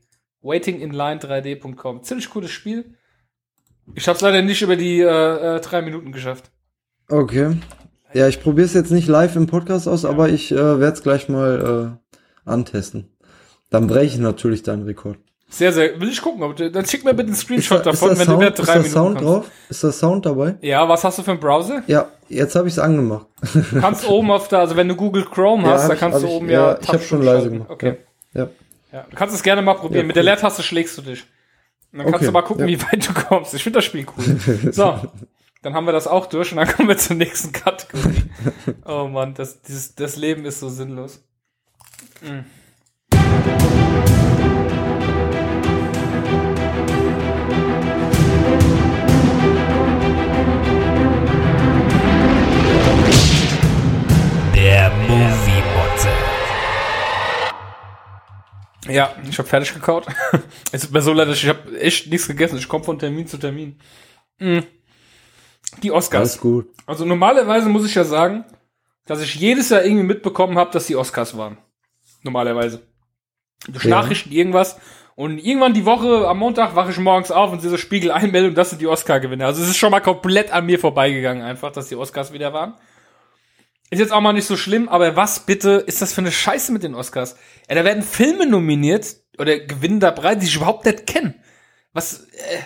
Waiting in Line 3D.com. Ziemlich cooles Spiel. Ich hab's leider nicht über die äh, äh, drei Minuten geschafft. Okay. Ja, ich probiere es jetzt nicht live im Podcast aus, aber ich äh, werde es gleich mal äh, antesten. Dann breche ich natürlich deinen Rekord. Sehr, sehr. Will ich gucken. Aber du- dann schick mir bitte einen Ist Screenshot da, ist davon, da wenn Sound, du ist drei da Minuten Sound kannst. drauf? Ist da Sound dabei? Ja, was hast du für einen Browser? Ja, jetzt habe ich es angemacht. Du kannst oben auf der, also wenn du Google Chrome Ja, hast, da ich- kannst hab du ich- oben ja, ja. ich hab Tab schon leise gemacht, Okay. Ja. Ja, du kannst es gerne mal probieren. Ja, Mit der cool. Leertaste schlägst du dich. Und dann kannst Okay, du mal gucken, ja. wie weit du kommst. Ich finde das Spiel cool. So, dann haben wir das auch durch und dann kommen wir zur nächsten Kategorie. Oh Mann, das, dieses, das Leben ist so sinnlos. Mm. Der Movie Ja, ich habe fertig gekaut. Es tut mir so leid, ich habe echt nichts gegessen. Ich komme von Termin zu Termin. Mm. Die Oscars. Alles gut. Also normalerweise muss ich ja sagen, dass ich jedes Jahr irgendwie mitbekommen habe, dass die Oscars waren. Normalerweise. Durch Ja. Nachrichten, irgendwas. Und irgendwann die Woche, am Montag, wache ich morgens auf und sehe so Spiegel Einmeldung, das sind die Oscar-Gewinner. Also es ist schon mal komplett an mir vorbeigegangen, einfach, dass die Oscars wieder waren. Ist jetzt auch mal nicht so schlimm, aber was bitte ist das für eine Scheiße mit den Oscars? Ja, da werden Filme nominiert oder gewinnen da Preise, die ich überhaupt nicht kenne. Was, äh,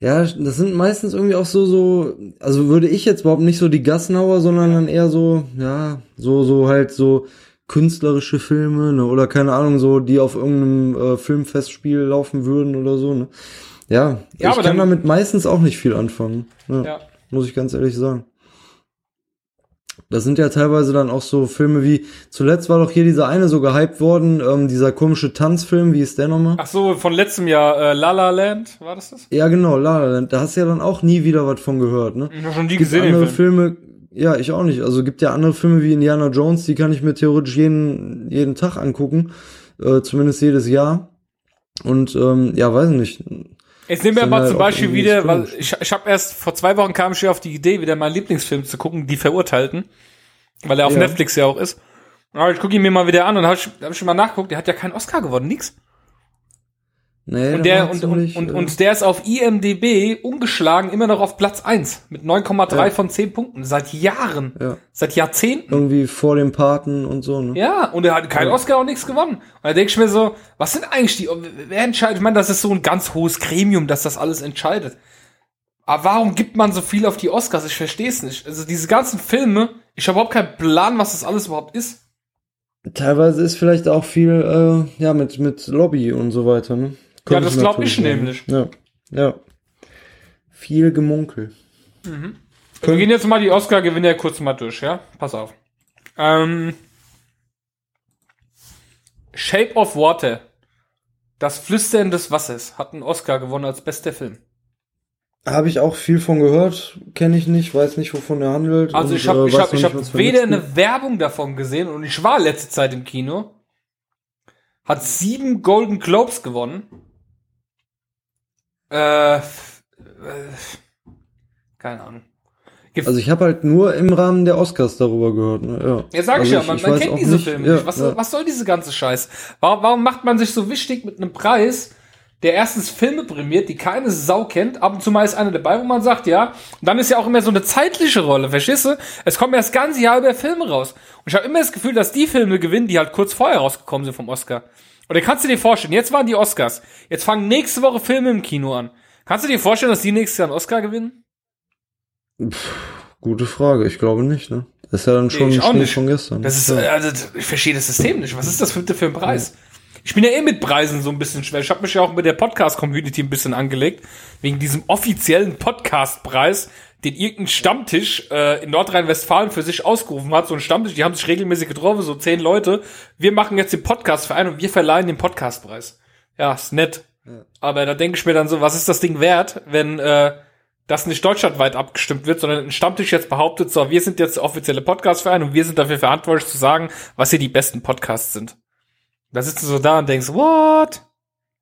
Ja, das sind meistens irgendwie auch so, so, also würde ich jetzt überhaupt nicht so die Gassenhauer, sondern dann eher so, ja, so, so halt so künstlerische Filme, ne, oder keine Ahnung, so, die auf irgendeinem äh, Filmfestspiel laufen würden oder so, ne. Ja, Ja, ich kann damit meistens auch nicht viel anfangen. Ja, ja. Muss ich ganz ehrlich sagen. Das sind ja teilweise dann auch so Filme wie, zuletzt war doch hier dieser eine so gehypt worden, ähm, dieser komische Tanzfilm, wie ist der nochmal? Ach so, von letztem Jahr, äh, La La Land, war das das? Ja, genau, La La Land. Da hast du ja dann auch nie wieder was von gehört, ne? Ich habe schon die Gibt gesehen, andere Film. Filme, ja, ich auch nicht. Also gibt ja andere Filme wie Indiana Jones, die kann ich mir theoretisch jeden, jeden Tag angucken, äh, zumindest jedes Jahr. Und ähm, ja, weiß nicht. Jetzt nehmen wir mal zum Beispiel wieder, weil ich, ich habe erst vor zwei Wochen kam ich ja auf die Idee, wieder meinen Lieblingsfilm zu gucken, die Verurteilten, weil er auf Ja. Netflix ja auch ist. Aber ich gucke ihn mir mal wieder an und habe ich, hab ich schon mal nachgeguckt, der hat ja keinen Oscar gewonnen, nix. Nee, Und der und, ziemlich, und, und, äh, und der ist auf IMDb ungeschlagen immer noch auf Platz 1 mit 9,3 Ja. von 10 Punkten seit Jahren, ja, seit Jahrzehnten. irgendwie vor dem Paten und so, ne? Ja, und er hat keinen Ja. Oscar und nichts gewonnen. Und da denke ich mir so, was sind eigentlich die, wer entscheidet? Ich meine, das ist so ein ganz hohes Gremium, das das alles entscheidet. Aber warum gibt man so viel auf die Oscars? Ich verstehe es nicht. Also diese ganzen Filme, ich habe überhaupt keinen Plan, was das alles überhaupt ist. Teilweise ist vielleicht auch viel, äh, ja, mit, mit Lobby und so weiter, ne? Ja, das es glaub natürlich ich sein. nämlich. Ja, ja. Viel Gemunkel. Wir gehen jetzt mal die Oscar-Gewinner kurz mal durch, ja? Pass auf. Ähm, Shape of Water. Das Flüstern des Wassers hat einen Oscar gewonnen als bester Film. Habe ich auch viel von gehört, kenne ich nicht, weiß nicht, wovon er handelt. Also und, ich habe äh, ich hab, ich hab weder eine Werbung davon gesehen und ich war letzte Zeit im Kino. Hat sieben Golden Globes gewonnen. Äh, äh keine Ahnung. Gibt- Also ich habe halt nur im Rahmen der Oscars darüber gehört. Ne? Ja, Ja, sag ich also ja, man, man weiß kennt diese nicht- Filme ja, nicht. Was, ja. was soll diese ganze Scheiß? Warum, warum macht man sich so wichtig mit einem Preis, der erstens Filme prämiert, die keine Sau kennt, ab und zu mal ist einer dabei, wo man sagt, ja, und dann ist ja auch immer so eine zeitliche Rolle, verstehst du? Es kommen ja das ganze Jahr über Filme raus. Und ich habe immer das Gefühl, dass die Filme gewinnen, die halt kurz vorher rausgekommen sind vom Oscar. Oder kannst du dir vorstellen, jetzt waren die Oscars, jetzt fangen nächste Woche Filme im Kino an. Kannst du dir vorstellen, dass die nächstes Jahr einen Oscar gewinnen? Gute Frage, ich glaube nicht. Ne? Das ist ja dann schon auch Schnee nicht. von gestern. Das ist, also, ich verstehe das System nicht. Was ist das bitte für ein Preis? Ich bin ja eh mit Preisen so ein bisschen schwer. Ich habe mich ja auch mit der Podcast-Community ein bisschen angelegt, wegen diesem offiziellen Podcast-Preis, den irgendein Stammtisch äh, in Nordrhein-Westfalen für sich ausgerufen hat. So ein Stammtisch, die haben sich regelmäßig getroffen, so zehn Leute. Wir machen jetzt den Podcast-Verein und wir verleihen den Podcast-Preis. Ja, ist nett. Aber da denke ich mir dann so, was ist das Ding wert, wenn äh, das nicht deutschlandweit abgestimmt wird, sondern ein Stammtisch jetzt behauptet, so, wir sind jetzt der offizielle Podcast-Verein und wir sind dafür verantwortlich zu sagen, was hier die besten Podcasts sind. Da sitzt du so da und denkst, what?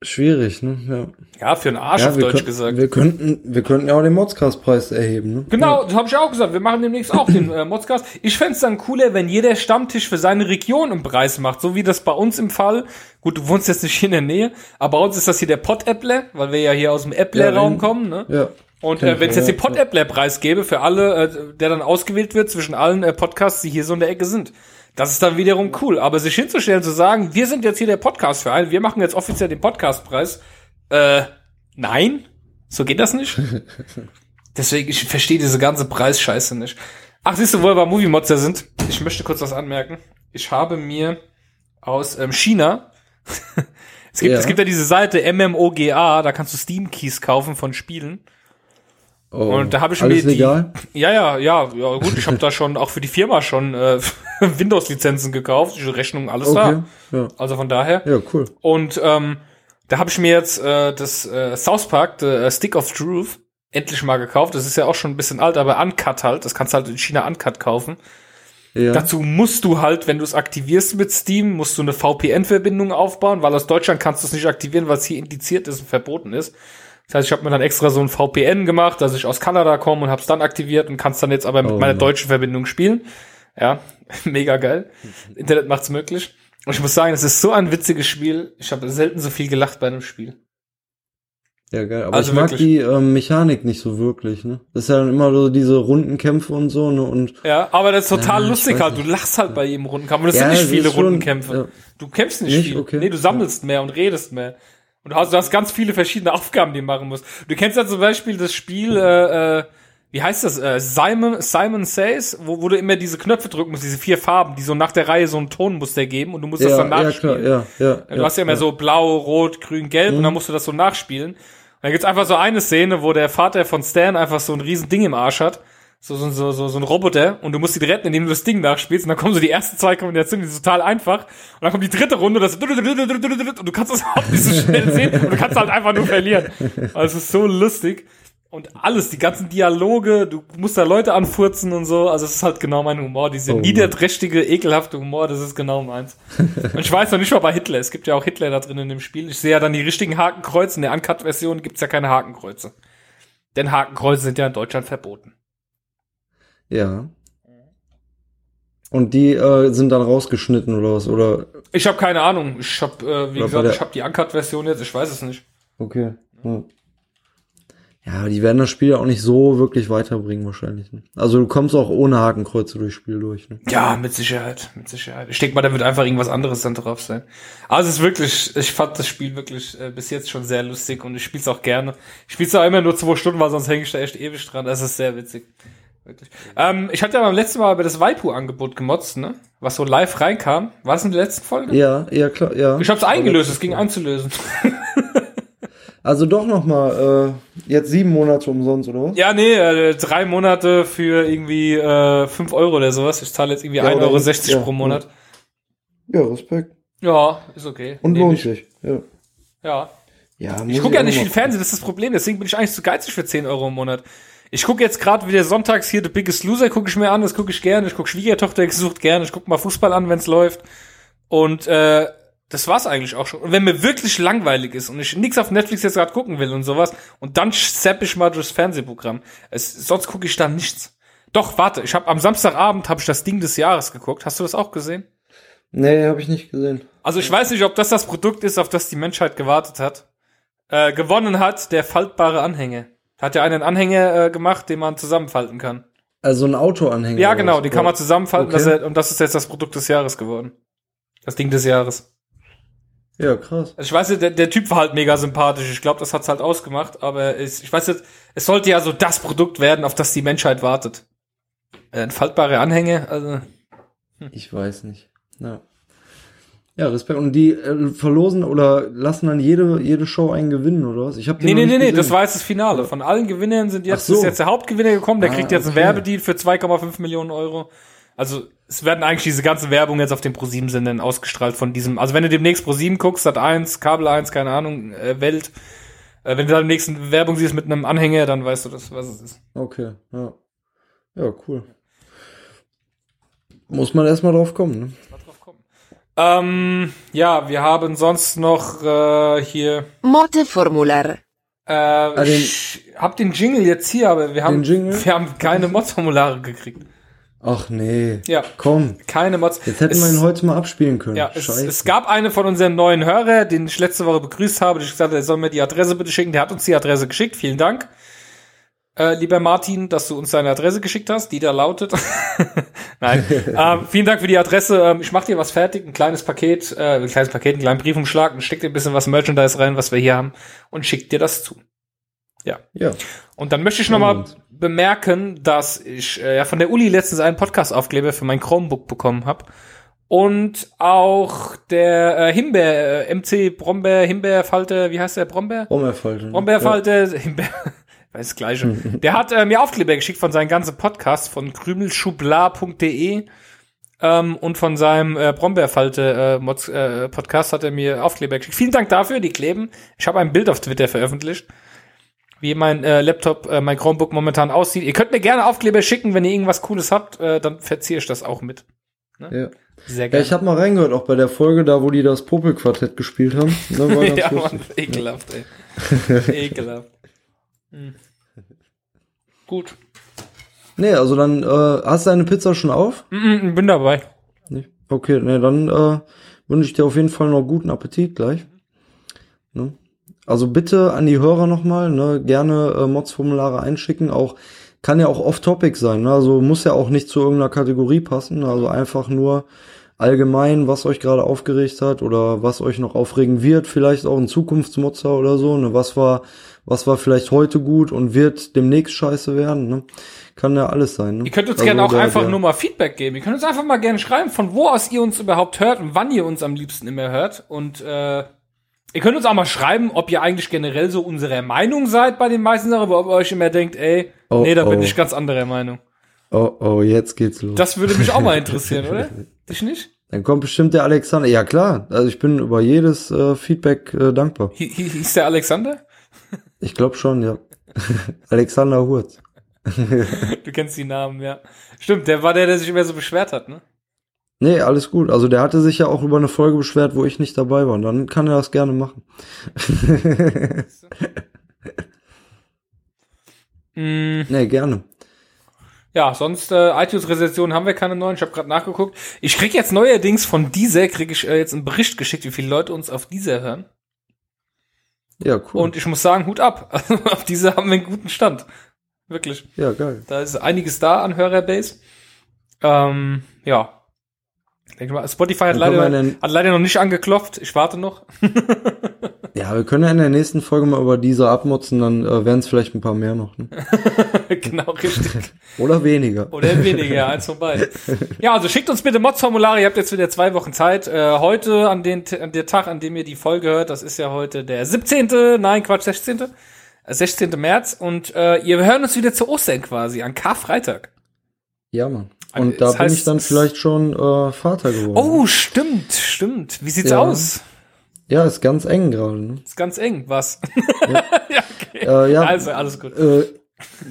Schwierig, ne? Ja. Ja, für einen Arsch auf wir, Deutsch könnt- gesagt. wir könnten, wir könnten ja auch den Modscast-Preis erheben, ne? Genau, das habe ich auch gesagt. Wir machen demnächst auch den äh, Modscast. Ich fänd's dann cooler, wenn jeder Stammtisch für seine Region einen Preis macht, so wie das bei uns im Fall. Gut, du wohnst jetzt nicht hier in der Nähe, aber bei uns ist das hier der Pott-Äppler, weil wir ja hier aus dem Äppler-Raum Ja, kommen. Ne? Ja. Und äh, wenn es ja, jetzt den ja. Pod-Appler-Preis gäbe für alle, äh, der dann ausgewählt wird zwischen allen äh, Podcasts, die hier so in der Ecke sind, das ist dann wiederum cool. Aber sich hinzustellen, zu sagen, wir sind jetzt hier der Podcast-Verein, wir machen jetzt offiziell den Podcast-Preis, äh, nein, so geht das nicht. Deswegen, ich verstehe diese ganze Preisscheiße nicht. Ach, siehst du, wo wir bei Movie Mods sind? Ich möchte kurz was anmerken. Ich habe mir aus ähm, China es gibt, Ja. es gibt ja diese Seite MMOGA, da kannst du Steam Keys kaufen von Spielen. Oh, Und da habe ich alles mir die, legal? ja, ja, ja, ja, gut, ich habe da schon auch für die Firma schon äh, Windows-Lizenzen gekauft, die Rechnung, alles Okay. da. Ja. Also von daher. ja, cool. Und ähm, da habe ich mir jetzt äh, das äh, South Park, the äh, Stick of Truth, endlich mal gekauft. Das ist ja auch schon ein bisschen alt, aber Uncut halt. Das kannst du halt in China Uncut kaufen. Ja. Dazu musst du halt, wenn du es aktivierst mit Steam, musst du eine VPN-Verbindung aufbauen, weil aus Deutschland kannst du es nicht aktivieren, weil es hier indiziert ist und verboten ist. Das heißt, ich habe mir dann extra so ein VPN gemacht, dass ich aus Kanada komme und habe es dann aktiviert und kann es dann jetzt aber mit Oh meiner deutschen Verbindung spielen. Ja, mega geil. Internet macht's möglich. Und ich muss sagen, es ist so ein witziges Spiel. Ich habe selten so viel gelacht bei einem Spiel. Ja, geil. Aber Also ich mag wirklich. die ähm, Mechanik nicht so wirklich, ne? Das ist ja dann immer so diese Rundenkämpfe und so, ne? Und Ja, aber das ist total Ja, lustig halt. Du lachst halt bei jedem Rundenkampf. Und das Ja, sind nicht viele schon- Rundenkämpfe. ja. Du kämpfst nicht, Nicht? viel. Okay. Nee, du sammelst mehr und redest mehr. Und du hast, du hast ganz viele verschiedene Aufgaben, die du machen musst. Du kennst ja zum Beispiel das Spiel, äh, äh, wie heißt das? Äh, Simon, Simon Says, wo, wo du immer diese Knöpfe drücken musst, diese vier Farben, die so nach der Reihe so ein Tonmuster geben und du musst das ja, dann ja, nachspielen. klar, ja, ja. Du hast ja immer so blau, rot, grün, gelb und dann musst du das so nachspielen. Und dann gibt's einfach so eine Szene, wo der Vater von Stan einfach so ein riesen Ding im Arsch hat. So, so, so, so, so ein Roboter und du musst ihn retten, indem du das Ding nachspielst und dann kommen so die ersten zwei Kombinationen, die sind total einfach und dann kommt die dritte Runde und das und du kannst das überhaupt nicht so schnell sehen und du kannst halt einfach nur verlieren. Also es ist so lustig und alles, die ganzen Dialoge, du musst da Leute anfurzen und so, also es ist halt genau mein Humor, diese Oh Mann. niederträchtige, ekelhafte Humor, das ist genau meins. Und ich weiß noch nicht mal bei Hitler. Es gibt ja auch Hitler da drin in dem Spiel. Ich sehe ja dann die richtigen Hakenkreuze. In der Uncut-Version gibt's ja keine Hakenkreuze. Denn Hakenkreuze sind ja in Deutschland verboten. Ja. Und die äh, sind dann rausgeschnitten oder was? Oder Ich habe keine Ahnung. Ich habe, äh, wie Oder gesagt, ich habe die Uncut-Version jetzt. Ich weiß es nicht. okay. Ja. ja, die werden das Spiel ja auch nicht so wirklich weiterbringen wahrscheinlich. Ne? Also du kommst auch ohne Hakenkreuze durchs Spiel durch. Ne? Ja, mit Sicherheit, mit Sicherheit. Ich denke mal, da wird einfach irgendwas anderes dann drauf sein. Also es ist wirklich, ich fand das Spiel wirklich äh, bis jetzt schon sehr lustig und ich spiele es auch gerne. Ich spiele es auch immer nur zwei Stunden, weil sonst hänge ich da echt ewig dran. Das ist sehr witzig. Wirklich. Ähm, ich hatte ja beim letzten Mal über das Waipu-Angebot gemotzt, ne? Was so live reinkam. War es in der letzten Folge? Ja, ja klar, ja. Ich hab's eingelöst, es ging einzulösen. Also doch noch mal äh, jetzt sieben Monate umsonst oder was? Ja, nee, äh, drei Monate für irgendwie äh, 5 Euro oder sowas. Ich zahle jetzt irgendwie Ja, 1,60 oder- Euro 60 ja, pro Monat. Ja, Respekt. Ja, ist okay. Und Nehm lohnt ich. sich. Ja. Ja. Ja, Ich gucke ja nicht viel Fernsehen, das ist das Problem. Deswegen bin ich eigentlich zu geizig für 10 Euro im Monat. Ich gucke jetzt gerade wieder sonntags hier The Biggest Loser, gucke ich mir an, das gucke ich gerne. Ich gucke Schwiegertochter gesucht gerne. Ich gucke mal Fußball an, wenn's läuft. Und äh, das war's eigentlich auch schon. Und wenn mir wirklich langweilig ist und ich nichts auf Netflix jetzt gerade gucken will und sowas, und dann zapp ich mal durchs Fernsehprogramm. Es, sonst gucke ich da nichts. Doch, warte, ich habe am Samstagabend habe ich das Ding des Jahres geguckt. Hast du das auch gesehen? Nee, habe ich nicht gesehen. Also ich weiß nicht, ob das das Produkt ist, auf das die Menschheit gewartet hat. Äh, gewonnen hat der faltbare Anhänger. Hat ja einen Anhänger äh, gemacht, den man zusammenfalten kann. Also ein Autoanhänger. Ja, genau, den kann man zusammenfalten Okay. er, und das ist jetzt das Produkt des Jahres geworden. Das Ding des Jahres. Ja, krass. Also ich weiß nicht, der, der Typ war halt mega sympathisch. Ich glaube, das hat's halt ausgemacht. Aber es, ich weiß jetzt, es sollte ja so das Produkt werden, auf das die Menschheit wartet. Äh, ein faltbare Anhänger, also Ich weiß nicht. Ja. Ja, Respekt. Und die äh, verlosen oder lassen dann jede, jede Show einen gewinnen, oder was? Ich hab Nee, nee, nee, nee, das war jetzt das Finale. Von allen Gewinnern sind jetzt, so. ist jetzt der Hauptgewinner gekommen, der Ah, kriegt jetzt einen okay. Werbedeal für 2,5 Millionen Euro. Also, es werden eigentlich diese ganzen Werbung jetzt auf den ProSieben-Sendern ausgestrahlt von diesem, also wenn du demnächst ProSieben guckst, Sat 1, Kabel 1, keine Ahnung, äh, Welt, äh, wenn du da demnächst eine Werbung siehst mit einem Anhänger, dann weißt du das, was es ist. Okay, ja. Ja, cool. Muss man erstmal drauf kommen, ne? Ähm, ja, wir haben sonst noch äh, hier, Motte-Formular. äh, den- ich hab den Jingle jetzt hier, aber wir haben, wir haben keine Mod-Formulare gekriegt. Ach nee. Ja. Komm. Keine Mods. Jetzt hätten Es- wir ihn heute mal abspielen können. Ja, es, Scheiße. es gab eine von unseren neuen Hörer, den ich letzte Woche begrüßt habe, die ich gesagt habe, er soll mir die Adresse bitte schicken. Der hat uns die Adresse geschickt. Vielen Dank. Äh, lieber Martin, dass du uns deine Adresse geschickt hast, die da lautet. Nein. ähm, vielen Dank für die Adresse. Ähm, ich mache dir was fertig, ein kleines Paket, äh, ein kleines Paket, einen kleinen Briefumschlag und steck dir ein bisschen was Merchandise rein, was wir hier haben und schick dir das zu. ja. Und dann möchte ich nochmal bemerken, dass ich äh, ja von der Uli letztens einen Podcast-Aufkleber für mein Chromebook bekommen habe. Und auch der äh, Himbeer, äh, MC Brombeer, Himbeerfalte, wie heißt der? Brombeer? Brombeerfalte. Brombeerfalte, Himbeer, weiß das gleiche. Der hat äh, mir Aufkleber geschickt von seinen ganzen Podcasts von krümelschublar.de ähm, und von seinem äh, Brombeerfalte äh, Mods, äh, Podcast hat er mir Aufkleber geschickt. Vielen Dank dafür, die kleben. Ich habe ein Bild auf Twitter veröffentlicht, wie mein äh, Laptop, äh, mein Chromebook momentan aussieht. Ihr könnt mir gerne Aufkleber schicken, wenn ihr irgendwas Cooles habt, äh, dann verziehe ich das auch mit. Ja. ja. Sehr Ja, gerne. ich habe mal reingehört, auch bei der Folge da, wo die das Popelquartett gespielt haben. Ne, war ganz ja. Mann, ekelhaft, ey. ekelhaft. Hm. Gut. Nee, also dann, äh, hast du deine Pizza schon auf? Mm, bin dabei. Nicht? Okay, nee, dann äh, wünsche ich dir auf jeden Fall noch guten Appetit gleich. Ne? Also bitte an die Hörer nochmal, ne, gerne äh, Mods-Formulare einschicken, auch kann ja auch off-topic sein, ne? also muss ja auch nicht zu irgendeiner Kategorie passen, also einfach nur allgemein, was euch gerade aufgeregt hat oder was euch noch aufregen wird, vielleicht auch ein Zukunftsmotzer oder so, ne? was war, was war vielleicht heute gut und wird demnächst scheiße werden, ne? kann ja alles sein. Ne? Ihr könnt uns Also gerne auch der- einfach der- nur mal Feedback geben. Ihr könnt uns einfach mal gerne schreiben, von wo aus ihr uns überhaupt hört und wann ihr uns am liebsten immer hört. Und äh, ihr könnt uns auch mal schreiben, ob ihr eigentlich generell so unserer Meinung seid bei den meisten Sachen, aber ob ihr euch immer denkt, ey, Oh, nee, da bin oh. ich ganz anderer Meinung. Oh, oh, jetzt geht's los. Das würde mich auch mal interessieren, oder? Dich nicht? Dann kommt bestimmt der Alexander. Ja klar, also ich bin über jedes äh, Feedback äh, dankbar. Hi- Hieß der Alexander? Ich glaube schon, ja. Alexander Hurz. Du kennst die Namen, ja. Stimmt, der war der, der sich immer so beschwert hat, ne? Nee, alles gut. Also der hatte sich ja auch über eine Folge beschwert, wo ich nicht dabei war. Und dann kann er das gerne machen. Mm, nee, gerne. ja, sonst äh, iTunes-Rezensionen haben wir keine neuen. Ich habe gerade nachgeguckt. Ich krieg jetzt neuerdings von dieser, krieg ich äh, jetzt einen Bericht geschickt, wie viele Leute uns auf dieser hören. Ja, cool. Und ich muss sagen, Hut ab. Also auf diese haben wir einen guten Stand. Wirklich. ja, geil. Da ist einiges da an Hörerbase. Ähm, ja. Denke mal, Spotify hat leider, hat leider noch nicht angeklopft. Ich warte noch. Ja, wir können ja in der nächsten Folge mal über diese abmotzen, dann äh, werden es vielleicht ein paar mehr noch. Ne? genau, richtig. Oder weniger. Oder weniger, eins von beiden. Ja, also schickt uns bitte Mods-Formulare. Ihr habt jetzt wieder zwei Wochen Zeit. Äh, heute, an, den, an der Tag, an dem ihr die Folge hört, das ist ja heute der 17., nein, Quatsch, 16., äh, 16. März. Und äh, ihr hören uns wieder zu Ostern quasi, an Karfreitag. Ja, Mann. Also, Und da das bin heißt, ich dann vielleicht schon äh, Vater geworden. Oh, stimmt, stimmt. Wie sieht's Ja. aus? Ja, ist ganz eng gerade. Ne? Ist ganz eng, was? Äh, ja, Also, alles gut. äh,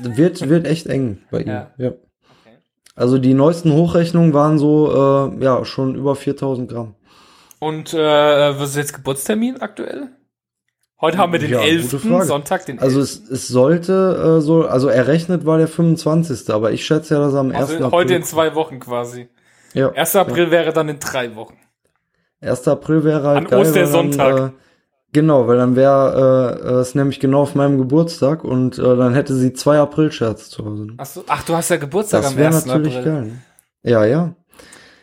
wird, wird echt eng bei ihm. Ja. Ja. Also die neuesten Hochrechnungen waren so, äh, ja, schon über 4000 Gramm. Und äh, was ist jetzt Geburtstermin aktuell? Heute haben wir den Ja, gute 11. Frage. Sonntag, den 11. Also es, es sollte äh, so, also errechnet war der 25. Aber ich schätze ja, dass er am 1. also April. heute in zwei Wochen quasi. ja, 1. April wäre dann in drei Wochen. 1. April wäre halt An geil, Ostersonntag. Dann, äh, genau, weil dann wäre äh, es nämlich genau auf meinem Geburtstag und äh, dann hätte sie zwei April-Scherze zu Hause. Ach, so, ach, du hast ja Geburtstag Das am wäre 1. natürlich April. geil. ne? Ja, ja.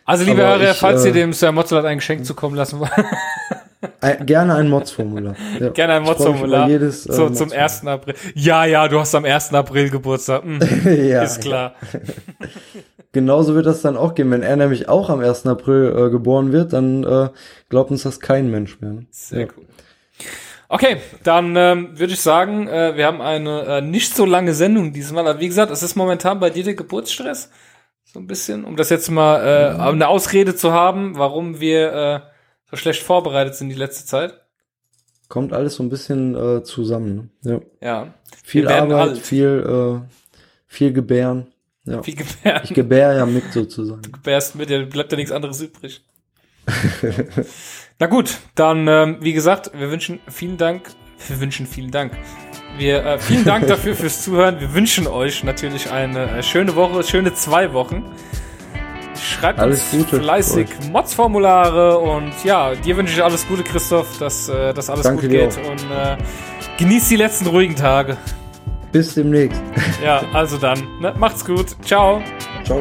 Also, liebe Aber Hörer, ich, falls äh, ihr dem Sir Mozart ein Geschenk zukommen lassen wollt, gerne ein Mods-Formular. Ja. gerne ein Mods-Formular jedes, äh, so, zum Mods-Formular. 1. April. Ja, ja, du hast am 1. April Geburtstag. Hm, ja, ist klar. Genauso wird das dann auch gehen. Wenn er nämlich auch am 1. April äh, geboren wird, dann äh, glaubt uns das kein Mensch mehr. Ne? Sehr Ja. cool. Okay, dann ähm, würde ich sagen, äh, wir haben eine äh, nicht so lange Sendung diesmal. Aber wie gesagt, es ist momentan bei dir der Geburtsstress. So ein bisschen, um das jetzt mal äh, eine Ausrede zu haben, warum wir äh, so schlecht vorbereitet sind die letzte Zeit. Kommt alles so ein bisschen äh, zusammen. Ne? Ja. Ja. Viel Arbeit, alt. viel, äh, viel Gebären. Ja. Wie gebären. Ich gebär ja mit sozusagen. gebärst mit, ja, bleibt ja nichts anderes übrig. Na gut, dann, ähm, wie gesagt, wir wünschen vielen Dank. Wir wünschen vielen Dank. Wir, äh, vielen Dank dafür fürs Zuhören. Wir wünschen euch natürlich eine äh, schöne Woche, schöne zwei Wochen. Schreibt Alles uns Gute fleißig Mods-Formulare und ja, dir wünsche ich alles Gute, Christoph, dass, äh, alles Danke gut geht und äh, genießt die letzten ruhigen Tage. Bis demnächst. Ja, also dann, ne? macht's gut. Ciao. Ciao.